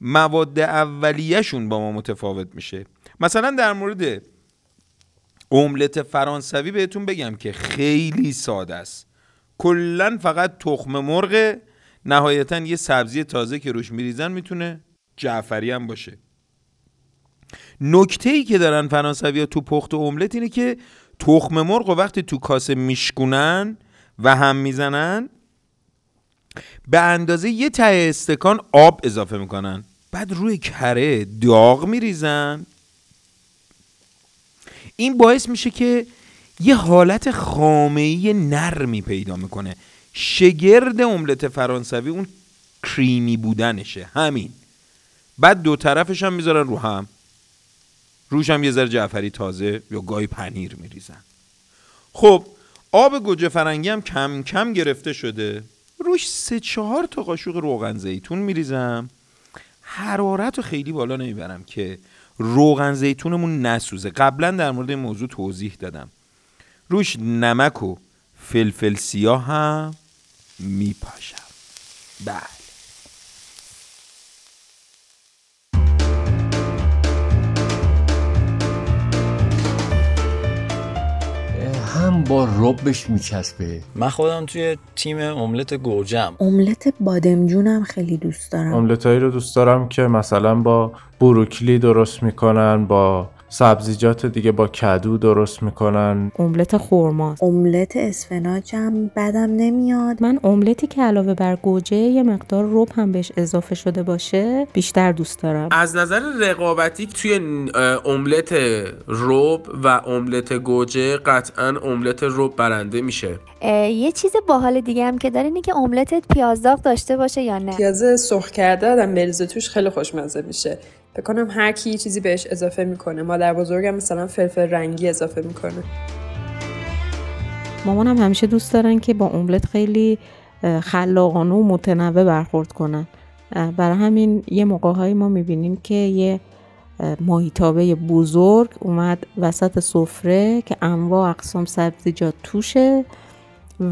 مواد اولیهشون با ما متفاوت میشه. مثلا در مورد املت فرانسوی بهتون بگم که خیلی ساده است. کلا فقط تخم مرغ نهایتا یه سبزی تازه که روش میریزن می‌تونه جعفری هم باشه. نکته ای که دارن فرانسوی ها تو پخت املت اینه که تخم مرغ و وقتی تو کاسه میشکونن و هم می‌زنن به اندازه یه ته استکان آب اضافه می‌کنن. بعد روی کره داغ میریزن. این باعث میشه که یه حالت خامه‌ای نرمی پیدا می‌کنه. شگرد املت فرانسوی اون کریمی بودنشه همین. بعد دو طرفش هم می‌ذارن رو هم. روش هم یه ذره جعفری تازه یا گاهی پنیر میریزن. خب آب گوجه فرنگی هم کم کم گرفته شده. روش سه چهار تا قاشق روغن زیتون میریزم. حرارت رو خیلی بالا نمی‌برم که روغن زیتونمون نسوزه. قبلا در مورد این موضوع توضیح دادم. روش نمک و فلفل سیاه هم میپاشم. بله. هم با ربش میچسبه. من خودم توی تیم املت گوجم املت بادمجونم خیلی دوست دارم. املتایی رو دوست دارم که مثلا با بروکلی درست می‌کنن با سبزیجات دیگه با کدو درست می‌کنن. املت خورما املت اسفناجم بدم نمیاد. من املتی که علاوه بر گوجه یه مقدار رب هم بهش اضافه شده باشه بیشتر دوست دارم. از نظر رقابتی توی املت رب و املت گوجه قطعا املت رب برنده میشه. یه چیز باحال دیگه هم که داره اینه که املتت پیازداغ داشته باشه یا نه؟ پیاز سرخ کرده آدم بریزه توش خیلی خوشمزه میشه. فکر کنم هر کی چیزی بهش اضافه می‌کنه. مادر بزرگم مثلا فلفل رنگی اضافه می‌کنه. مامانم همیشه دوست دارن که با املت خیلی خلاقانه و متنوع برخورد کنن. برای همین یه موقع ما می‌بینیم که یه ماهیتابه بزرگ اومد وسط سفره که انواع اقسام سبزیجات توشه.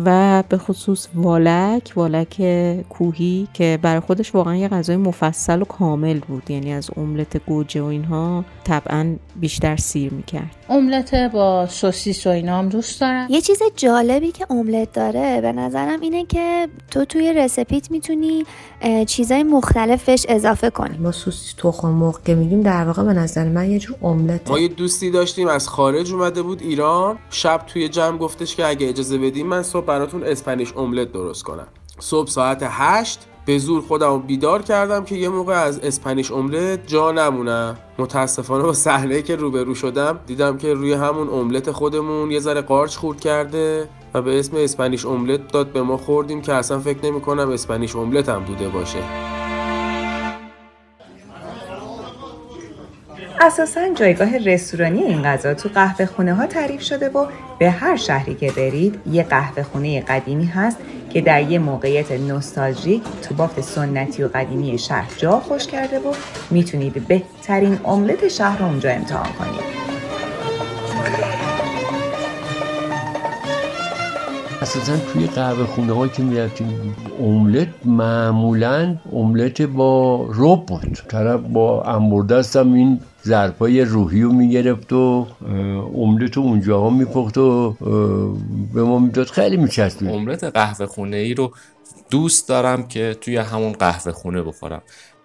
و به خصوص والک والک کوهی که برای خودش واقعا یه غذای مفصل و کامل بود. یعنی از املت گوجه و اینها طبعا بیشتر سیر می‌کرد. املت با سوسیس و اینا هم دوست دارم. یه چیز جالبی که املت داره به نظرم اینه که تو توی رسپیت می‌تونی چیزای مختلف بهش اضافه کنی. ما سوسیس تخم مرغ که میگیم در واقع به نظر من یه جور املت. ما یه دوستی داشتیم از خارج اومده بود ایران. شب توی جمع گفتش که اگه اجازه بدیم من صبح براتون اسپانیش املت درست کنم. صبح ساعت هشت به زور خودم بیدار کردم که یه موقع از اسپانیش املت جا نمونم متاسفانه با صحنه که روبرو شدم دیدم که روی همون املت خودمون یه ذره قارچ خورد کرده و به اسم اسپانیش املت داد به ما خوردیم که اصلا فکر نمی کنم اسپانیش املت هم بوده باشه. اساسا جایگاه رستورانی این غذا تو قهوه خونه ها تعریف شده و به هر شهری که برید یه قهوه خونه قدیمی هست که در یه موقعیت نوستالژیک تو بافت سنتی و قدیمی شهر جا خوش کرده و می‌تونید بهترین املت شهر رو اونجا امتحان کنید. اساسا توی قهوه خونه هایی که می‌رفتیم املت معمولا املت با رب بود. طرف با انبرده هم این ظرفای روحی رو می‌گرفت و املت رو اونجاها میپخت و به ما می‌داد. خیلی میچسبید. املت قهوه خونه ای رو دوست دارم که توی همون قهوه خونه بخورم.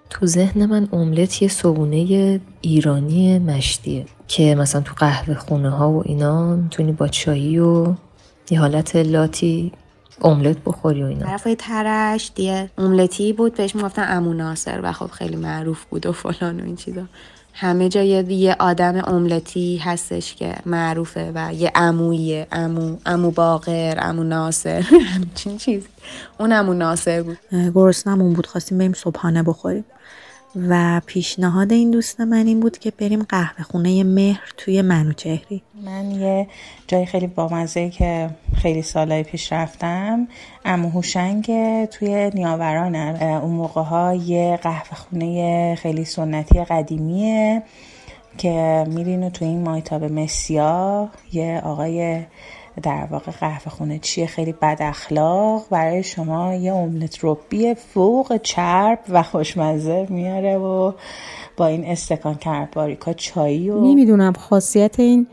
تو ذهن من املت یه صبونه ایرانی مشتیه که مثلا تو قهوه خونه ها و اینا می‌تونی با چایی و یه حالت لاتی املت بخوری و اینا. طرف ترش دیگه املتی بود بهش می‌گفتن امو ناصر و خب خیلی معروف بود و فلان و این چیزا. همه جا یه, آدم املتی هستش که معروفه و یه عمویه. امو امو باقر امو ناصر. همچین چیز. اون امو ناصر بود. گرسنمون بود. خواستیم بریم صبحانه بخوریم. و پیشنهاد این دوست من این بود که بریم قهوه خونه مهر توی منوچهری. من یه جای خیلی بامزه که خیلی سالهای پیش رفتم امو هوشنگ توی نیاورانم اون موقع ها یه قهوه خونه خیلی سنتی قدیمیه که میرین و توی این مایتاب مسیا یه آقای در واقع قهوه خونه چیه؟ خیلی بد اخلاق. برای شما یه املت ربی فوق چرب و خوشمزه میاره و با این استکان کرد باریکا چایی و نمی‌دونم خاصیت این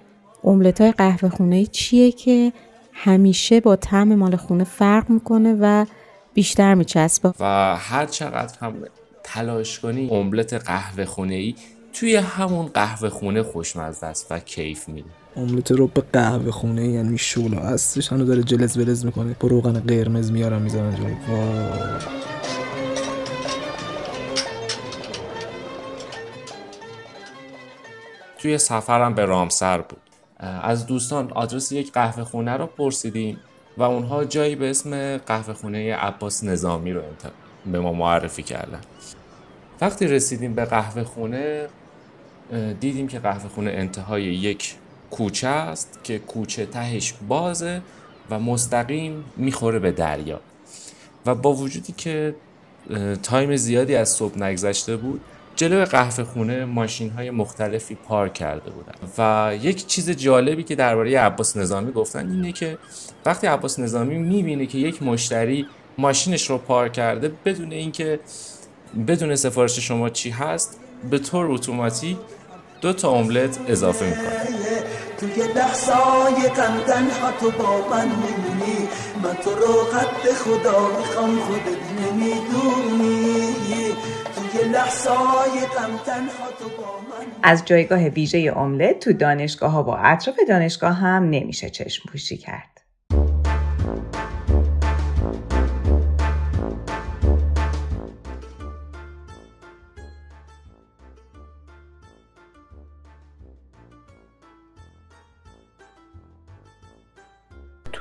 املت های قهوه خونه چیه که همیشه با طعم مال خونه فرق می‌کنه و بیشتر میچسبه. و هر چقدر هم تلاش کنی املت قهوه خونه ای توی همون قهوه خونه خوشمزه است و کیف میده. املت رو به قهوه خونه یعنی شولا. هستش هنو داره جلز بلز می‌کنه. با روغن قرمز میارن می‌زنن جلو. توی سفرم به رامسر بود. از دوستان آدرس یک قهوه خونه رو پرسیدیم و اونها جایی به اسم قهوه خونه عباس نظامی رو به ما معرفی کردن. وقتی رسیدیم به قهوه خونه دیدیم که قهوه خونه انتهای یک کوچه است که کوچه تهش بازه و مستقیم می‌خوره به دریا. و با وجودی که تایم زیادی از صبح نگذشته بود جلو قهوه خونه ماشین های مختلفی پارک کرده بودن. و یک چیز جالبی که درباره عباس نظامی گفتن اینه که وقتی عباس نظامی می‌بینه که یک مشتری ماشینش رو پارک کرده بدون اینکه بدون سفارش شما چی هست به طور اتوماتیک دو تا املت اضافه می‌کنه. توی لحظای غم تنها تو با من میمونی من تو رو قد خدا می‌خوام خودت نمی‌دونی. توی لحظای غم تنها تو با من از جایگاه ویژه املت تو دانشگاه ها و اطراف دانشگاه هم نمیشه چشم پوشی کرد.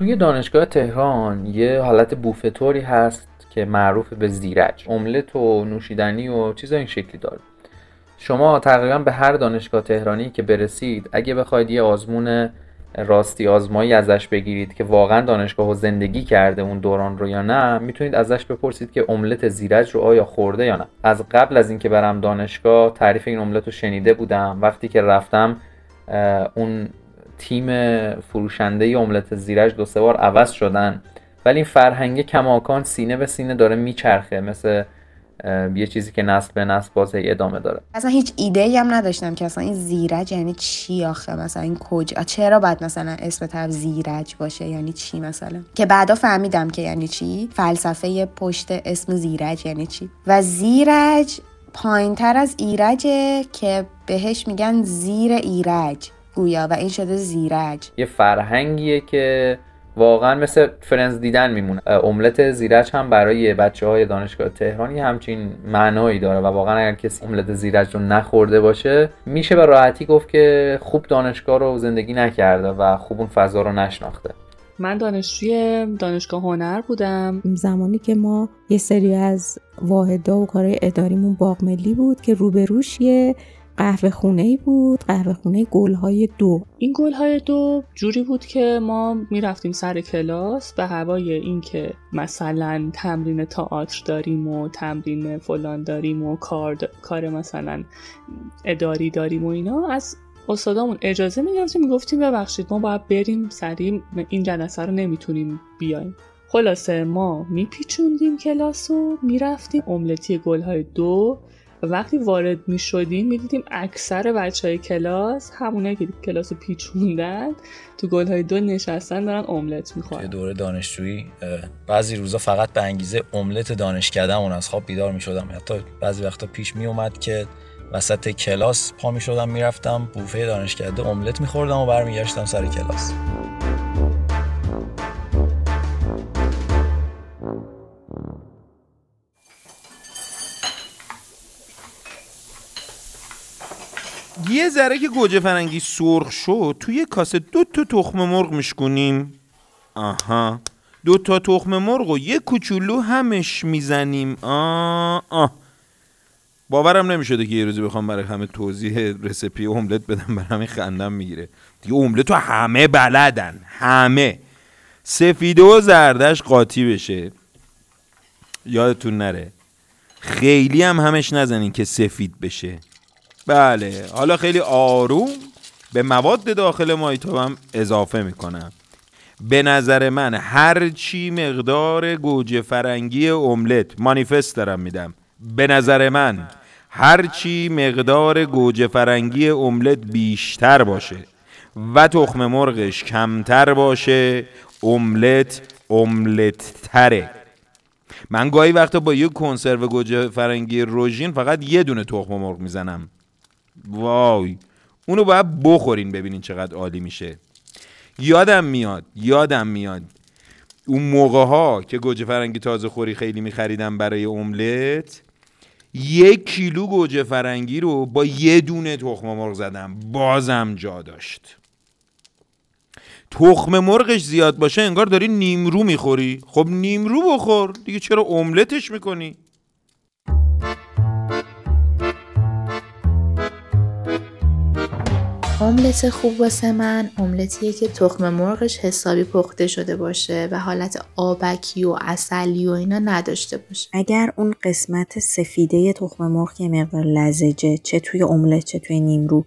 توی دانشگاه تهران یه حالت بوفتوری هست که معروف به زیرج املت و نوشیدنی و چیزای این شکلی داره. شما تقریبا به هر دانشگاه تهرانی که برسید اگه بخواید یه آزمون راستی آزمایی ازش بگیرید که واقعا دانشگاه و زندگی کرده اون دوران رو یا نه می‌تونید ازش بپرسید که املت زیرج رو آیا خورده یا نه. از قبل از اینکه برم دانشگاه تعریف این املت رو شنیده بودم. وقتی که رفتم اون تیم فروشنده املت زیرج دو سه بار عوض شدن. ولی این فرهنگ کماکان سینه به سینه داره میچرخه. مثل یه چیزی که نسل به نسل باز ادامه داره. اصلا هیچ ایده ای هم نداشتم که اصلا این زیرج یعنی چی آخه؟ مثلا این کجا چرا باید مثلا اسم طرف زیرج باشه؟ یعنی چی مثلا؟ که بعدا فهمیدم که یعنی چی. فلسفه پشت اسم زیرج یعنی چی. و زیرج پایین تر از ایرجه که بهش میگن زیر ایرج. گویا و این شده زیرج. یه فرهنگیه که واقعا مثل فرنز دیدن میمونه. املت زیرج هم برای بچه های دانشگاه تهرانی همچین معنایی داره و واقعا اگر کسی املت زیرج رو نخورده باشه میشه به راحتی گفت که خوب دانشگاه رو زندگی نکرده و خوب اون فضا رو نشناخته. من دانشجوی دانشگاه هنر بودم. زمانی که ما یه سری از واحدا و کارهای اداریمون باغ ملی بود که روبروش یه قهوه خونه ای بود قهوه خونه گلهای دو. این گلهای دو جوری بود که ما می‌رفتیم سر کلاس به هوای اینکه مثلا تمرین تئاتر داریم و تمرین فلان داریم و کار, د- کار مثلا اداری داریم و اینا از استادامون اجازه می‌گرفتیم می‌گفتیم ببخشید ما باید بریم سریع این جلسه رو نمی‌تونیم بیایم. خلاصه ما میپیچوندیم کلاس و می‌رفتیم. املتی گلهای دو وقتی وارد می شدیم می دیدیم اکثر بچه های کلاس همونه که کلاس پیچوندن تو گل های دو نشستن دارن املت می‌خورن. توی دوره دانشجویی بعضی روزا فقط به انگیزه املت دانش کردم از خواب بیدار می شدم حتی بعضی وقتا پیش می اومد که وسط کلاس پا می شدم می‌رفتم بوفه دانشکده املت میخوردم و برمیگشتم سر کلاس. یه ذره که گوجه فرنگی سرخ شد توی کاسه دو تا تخم مرغ میشکنیم آها. دو تا تخم مرغ و یه کوچولو همش می‌زنیم. آه آه. باورم نمی‌شده که یه روزی بخوام برای همه توضیح رسپی املت بدم برای همه خندم می‌گیره. دیگه املت رو همه بلدن. همه. سفیده و زردش قاطی بشه. یادتون نره. خیلی هم همش نزنین که سفید بشه. بله. حالا خیلی آروم به مواد داخل مایتابم اضافه می‌کنم. به نظر من هر چی مقدار گوجه فرنگی املت مانیفست دارم میدم. به نظر من هر چی مقدار گوجه فرنگی املت بیشتر باشه و تخم مرغش کمتر باشه املت املت تره من گاهی وقتا با یه کنسرو گوجه فرنگی روژین فقط یه دونه تخم مرغ می‌زنم. وای. اونو باید بخورین ببینین چقدر عالی میشه. یادم میاد یادم میاد. اون موقع ها که گوجه فرنگی تازه خوری خیلی میخریدم برای املت یک کیلو گوجه فرنگی رو با یه دونه تخم مرغ زدم. بازم جا داشت. تخم مرغش زیاد باشه انگار داری نیمرو می‌خوری. خب نیمرو بخور. دیگه چرا املتش می‌کنی؟ املت خوب واسه من. املتیه که تخم مرغش حسابی پخته شده باشه و حالت آبکی و اصلی و اینا نداشته باشه. اگر اون قسمت سفیده تخم مرغ یه مقدار لزجه چه توی املت چه توی نیمرو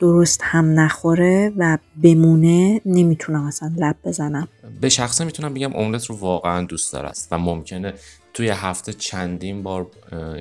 درست هم نخوره و بمونه نمی‌تونم اصلا لب بزنم. به شخصه می‌تونم بگم املت رو واقعا دوست داره است و ممکنه توی هفته چندین بار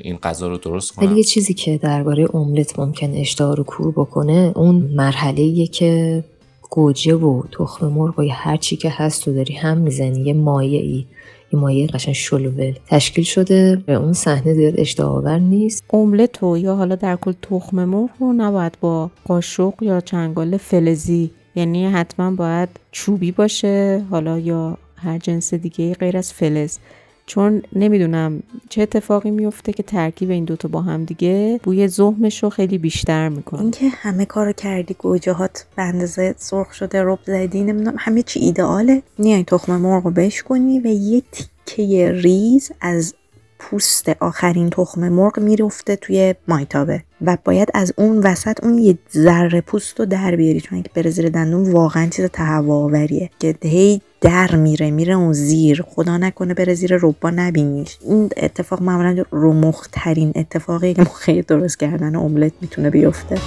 این غذا رو درست کنم. ولی یه چیزی که درباره املت ممکن اشتها رو کور بکنه اون مرحله که گوجه و تخم مرغ و هر چی که هست تو داری هم می‌زنی یه مایه ای یه مایه قشنگ شلوول. تشکیل شده اون صحنه زیاد اشتها آور نیست. املت رو یا حالا در کل تخم مرغ رو نباید با قاشق یا چنگال فلزی یعنی حتما باید چوبی باشه حالا یا هر جنس دیگه غیر از فلز. چون نمی‌دونم چه اتفاقی میفته که ترکیب این دوتا با هم دیگه بوی زهمش رو خیلی بیشتر می‌کنه. اینکه همه کارو کردی گوجه هات به اندازه سرخ شده رب زدی نمی‌دونم همه چی ایدئاله میای تخم مرغ رو بشکنی و یه تیکه ریز از پوست آخرین تخم مرغ می‌رفته توی مایتابه و باید از اون وسط اون یه ذره پوست رو در بیاری چون اگه بره زیر دندون واقعا چیز تهوع که هی در میره میره اون زیر. خدا نکنه بره زیر ربا نبینیش. این اتفاق معمولا رو ترین اتفاقی که موقع درست کردن املت می‌تونه بیفته.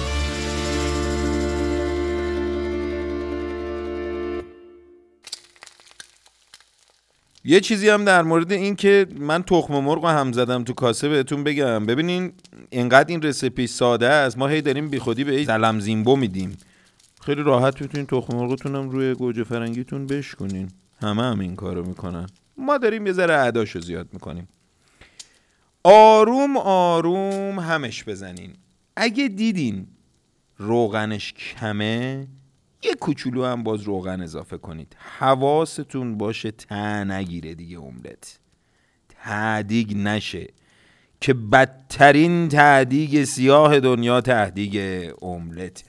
یه چیزی هم در مورد این که من تخم مرغ رو هم زدم تو کاسه بهتون بگم. ببینین اینقدر این رسیپی ساده است. ما هی داریم بیخودی به سلم زیمبو میدیم. خیلی راحت می‌تونین تخم مرغتون هم روی گوجه فرنگیتون بشکنین همه هم این کارو می‌کنن. ما داریم یه ذره عداشو زیاد می‌کنیم. آروم آروم همش بزنین. اگه دیدین روغنش کمه یه کوچولو هم باز روغن اضافه کنید. حواستون باشه ته نگیره دیگه املت. تهدیگ نشه. که بدترین تهدیگ سیاه دنیا تهدیگ املت.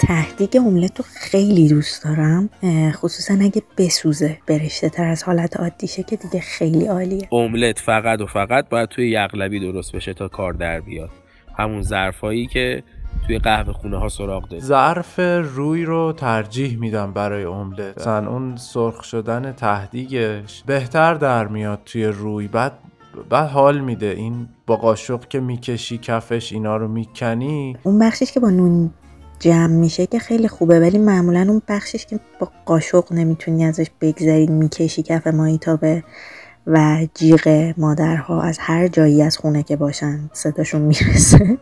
تهدیگ املت رو خیلی دوست دارم. خصوصا اگه بسوزه برشته تر از حالت عادیشه که دیگه خیلی عالیه. املت فقط و فقط باید توی یقلبی درست بشه تا کار در بیاد. همون ظرفایی که توی قهوه خونه ها سراغ داریم. ظرف روی رو ترجیح میدم برای املت. مثلا اون سرخ شدن تهدیگش بهتر در میاد توی روی. بعد بعد حال میده. این با قاشق که می‌کشی کفش اینا رو می‌کنی. اون بخشش که با نون جمع میشه که خیلی خوبه. ولی معمولا اون بخشش که با قاشق نمی‌تونی ازش بگذری می‌کشی کف مایی تا به و جیغ مادرها از هر جایی از خونه که باشن صداشون می‌رسه.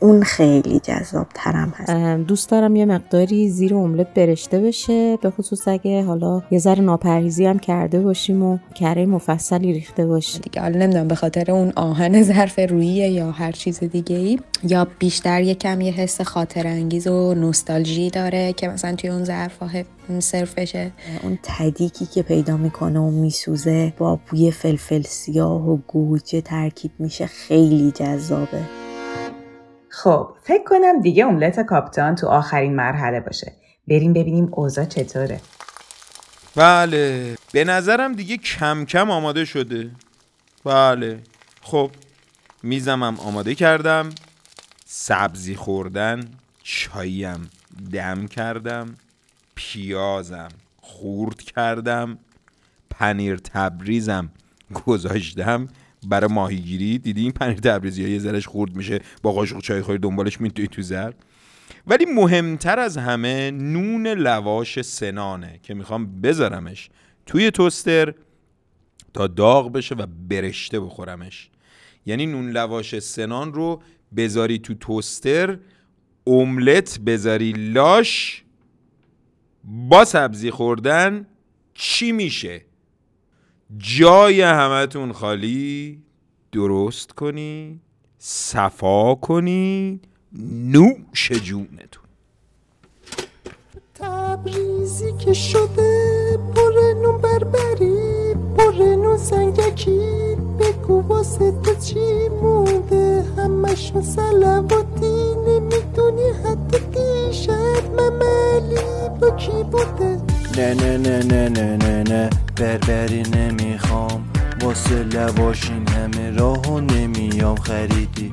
اون خیلی جذاب ترم هست دوست دارم یه مقداری زیر املت برشته بشه به خصوص اگه حالا یه ذره ناپرهیزی هم کرده باشیم و کره مفصلی ریخته باشیم دیگه حالا نمی‌دونم به خاطر اون آهن ظرف رویه یا هر چیز دیگه ای یا بیشتر یه کم یه حس خاطر انگیز و نوستالژی داره که مثلا توی اون ظرف صرف بشه. اون تدیکی که پیدا می‌کنه و میسوزه با بوی فلفل سیاه و گوجه ترکیب میشه خیلی جذابه. خب فکر کنم دیگه املت کاپتان تو آخرین مرحله باشه. بریم ببینیم اوضاع چطوره. بله. به نظرم دیگه کم کم آماده شده. بله. خب میزمم آماده کردم. سبزی خوردن چاییم دم کردم. پیازم خورد کردم. پنیر تبریزم گذاشتم. برای ماهیگیری. دیدی این پنیر تبریزی یه ذرش خورد میشه با قاشق چای خوری دنبالش میتوی تو زر. ولی مهمتر از همه نون لواش سنانه که می‌خوام بذارمش توی توستر تا داغ بشه و برشته بخورمش. یعنی نون لواش سنان رو بذاری تو توستر املت بذاری لاش با سبزی خوردن چی میشه؟ جای همتون خالی درست کنی صفا کنی نوش جونتون. تبریزی که شده نون بربری پر نون سنگکی. بگو واسه چی مونده؟ همشون سلواتی نمی‌دونی حتی دیشب مملی با کی بوده؟ نه نه نه نه نه نه نه. بربری نمی‌خوام. واسه لواشین همه راهو نمیام. خریدی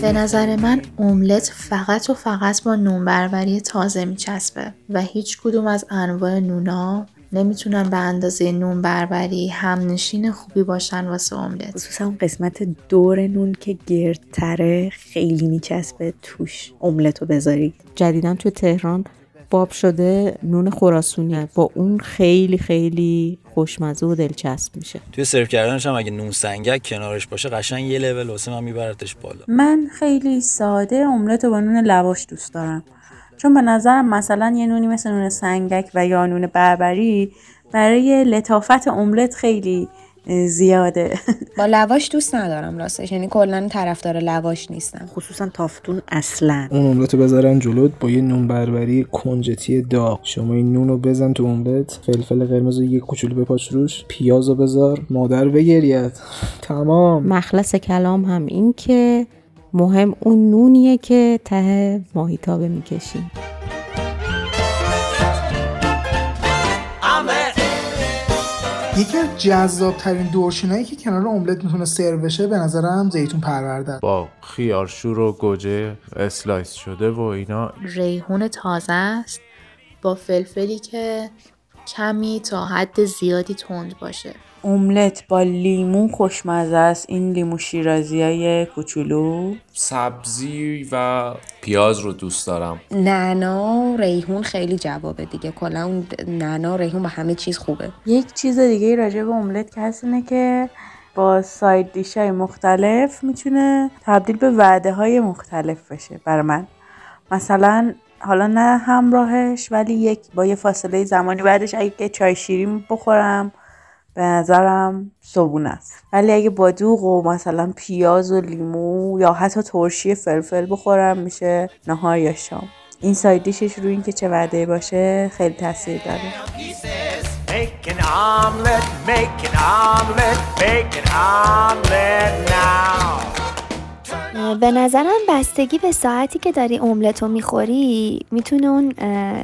به نظر من املت فقط و فقط با نون بربری تازه میچسبه و هیچ کدوم از انواع نونا نمی‌تونن به اندازه نون بربری همنشین خوبی باشن واسه املت. خصوصا اون قسمت دور نون که گردتره خیلی میچسبه. توش املت رو بذاری جدیدا تو تهران باب شده نون خراسونی با اون خیلی خیلی خوشمزه و دلچسب میشه. توی سرو کردنش هم اگه نون سنگک کنارش باشه قشنگ یه لول واسه من میبرتش بالا. من خیلی ساده املت با نون لواش دوست دارم. چون به نظرم مثلا یه نونی مثل نون سنگک و یا نون بربری برای لطافت املت خیلی زیاده. با لواش دوست ندارم راستش یعنی کلا طرفدار لواش نیستم. خصوصا تافتون اصلا. اون املت بذارن جلوت با یه نون بربری کنجتی داغ. شما این نون رو بزن تو املت فلفل قرمز رو یه کوچولو بپاچ روش. پیاز رو بذار. مادر بگرید تمام. مخلص کلام هم این که مهم اون نونیه که ته ماهیتابه می‌کشیم. یکی از جذاب ترین دورچینایی که کنار املت می‌تونه سرو بشه به نظرم زیتون پرورده با خیارشور و گوجه slice شده و اینا. ریحون تازه است با فلفلی که کمی تا حد زیادی تند باشه. املت با لیمو خوشمزه است. این لیمو شیرازی های کوچولو. سبزی و پیاز رو دوست دارم. نعنا ریحون خیلی جوابه دیگه. کلا اون نعنا ریحون با همه چیز خوبه. یک چیز دیگه راجع به املت که هست اینه که با ساید دیش های مختلف می‌تونه تبدیل به وعده های مختلف بشه برای من. مثلا حالا نه همراهش ولی یک با یه فاصله زمانی بعدش اگه چای شیرین بخورم به نظرم صبونه است. ولی اگه با دوغ و مثلا پیاز و لیمو یا حتی ترشی فلفل بخورم میشه نهار یا شام. این ساید دیشش روی اینکه چه وعده باشه خیلی تاثیر داره. به نظرم بستگی به ساعتی که داری املت رو می‌خوری می‌تونه اون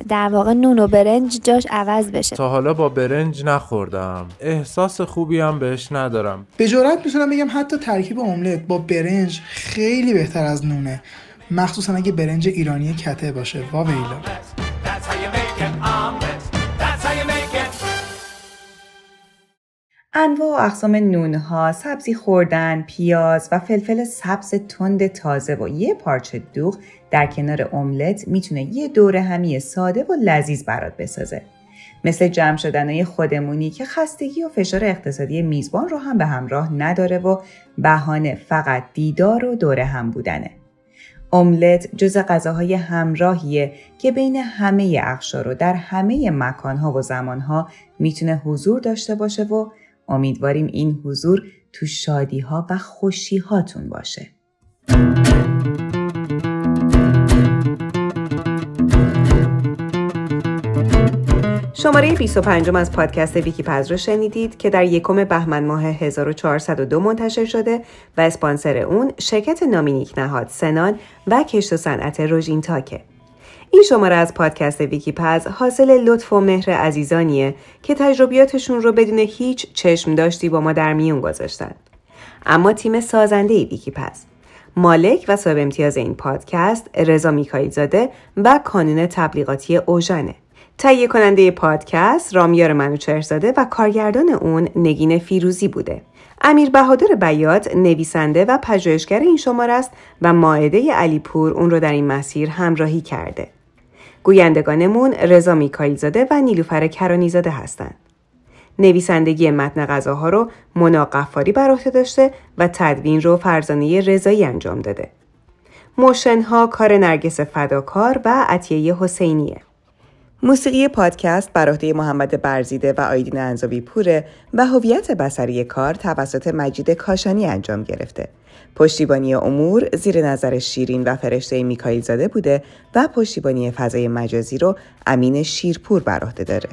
در واقع نون و برنج جاش عوض بشه. تا حالا با برنج نخوردم. احساس خوبی هم بهش ندارم. به جرات می‌تونم بگم حتی ترکیب املت با برنج خیلی بهتر از نونه. مخصوصا اگه برنج ایرانی کته باشه. واویلا. انواع و اقسام نونها، سبزی خوردن، پیاز و فلفل سبز تند تازه و یه پارچه دوغ در کنار املت می‌تونه یه دوره همی ساده و لذیذ برات بسازه. مثل جمع شدنهای خودمونی که خستگی و فشار اقتصادی میزبان رو هم به همراه نداره و بهانه فقط دیدار و دوره هم بودنه. املت جز غذاهای همراهیه که بین همه اقشار و در همه مکانها و زمانها می‌تونه حضور داشته باشه و امیدواریم این حضور تو شادیها و خوشیهاتون باشه. شماره 25 از پادکست ویکی پز رو شنیدید که در یکم بهمن ماه 1402 منتشر شده و اسپانسر اون شرکت نامینیک نهاد سنان و کشت و صنعت روژین تاکه. این شماره از پادکست ویکی پز حاصل لطف و مهر عزیزانیه که تجربیاتشون رو بدون هیچ چشم داشتی با ما در میون گذاشتن. اما تیم سازنده ویکی پز مالک و صاحب امتیاز این پادکست رضا میکایی زاده و کانون تبلیغاتی اوژانه. تهیه کننده پادکست رامیار منوچهرزاده و کارگردان اون نگین فیروزی بوده. امیر بهادر بیات نویسنده و پژوهشگر این شماره است و ماعده علیپور اون رو در این مسیر همراهی کرده. گویندگانمون رضا میکایل زاده و نیلوفر کرانیزاده هستند. نویسندگی متن غذاها رو منا قفاری بر عهده داشته و تدوین رو فرزانه رضایی انجام داده. موشنها کار نرگس فداکار و عطیه حسینیه. موسیقی پادکست بر عهده محمد برزیده و آیدین انزاوی پوره و هویت بسری کار توسط مجید کاشانی انجام گرفته. پشتیبانی امور زیر نظر شیرین و فرشته میکایل زاده بوده و پشتیبانی فضای مجازی رو امین شیرپور بر عهده داره.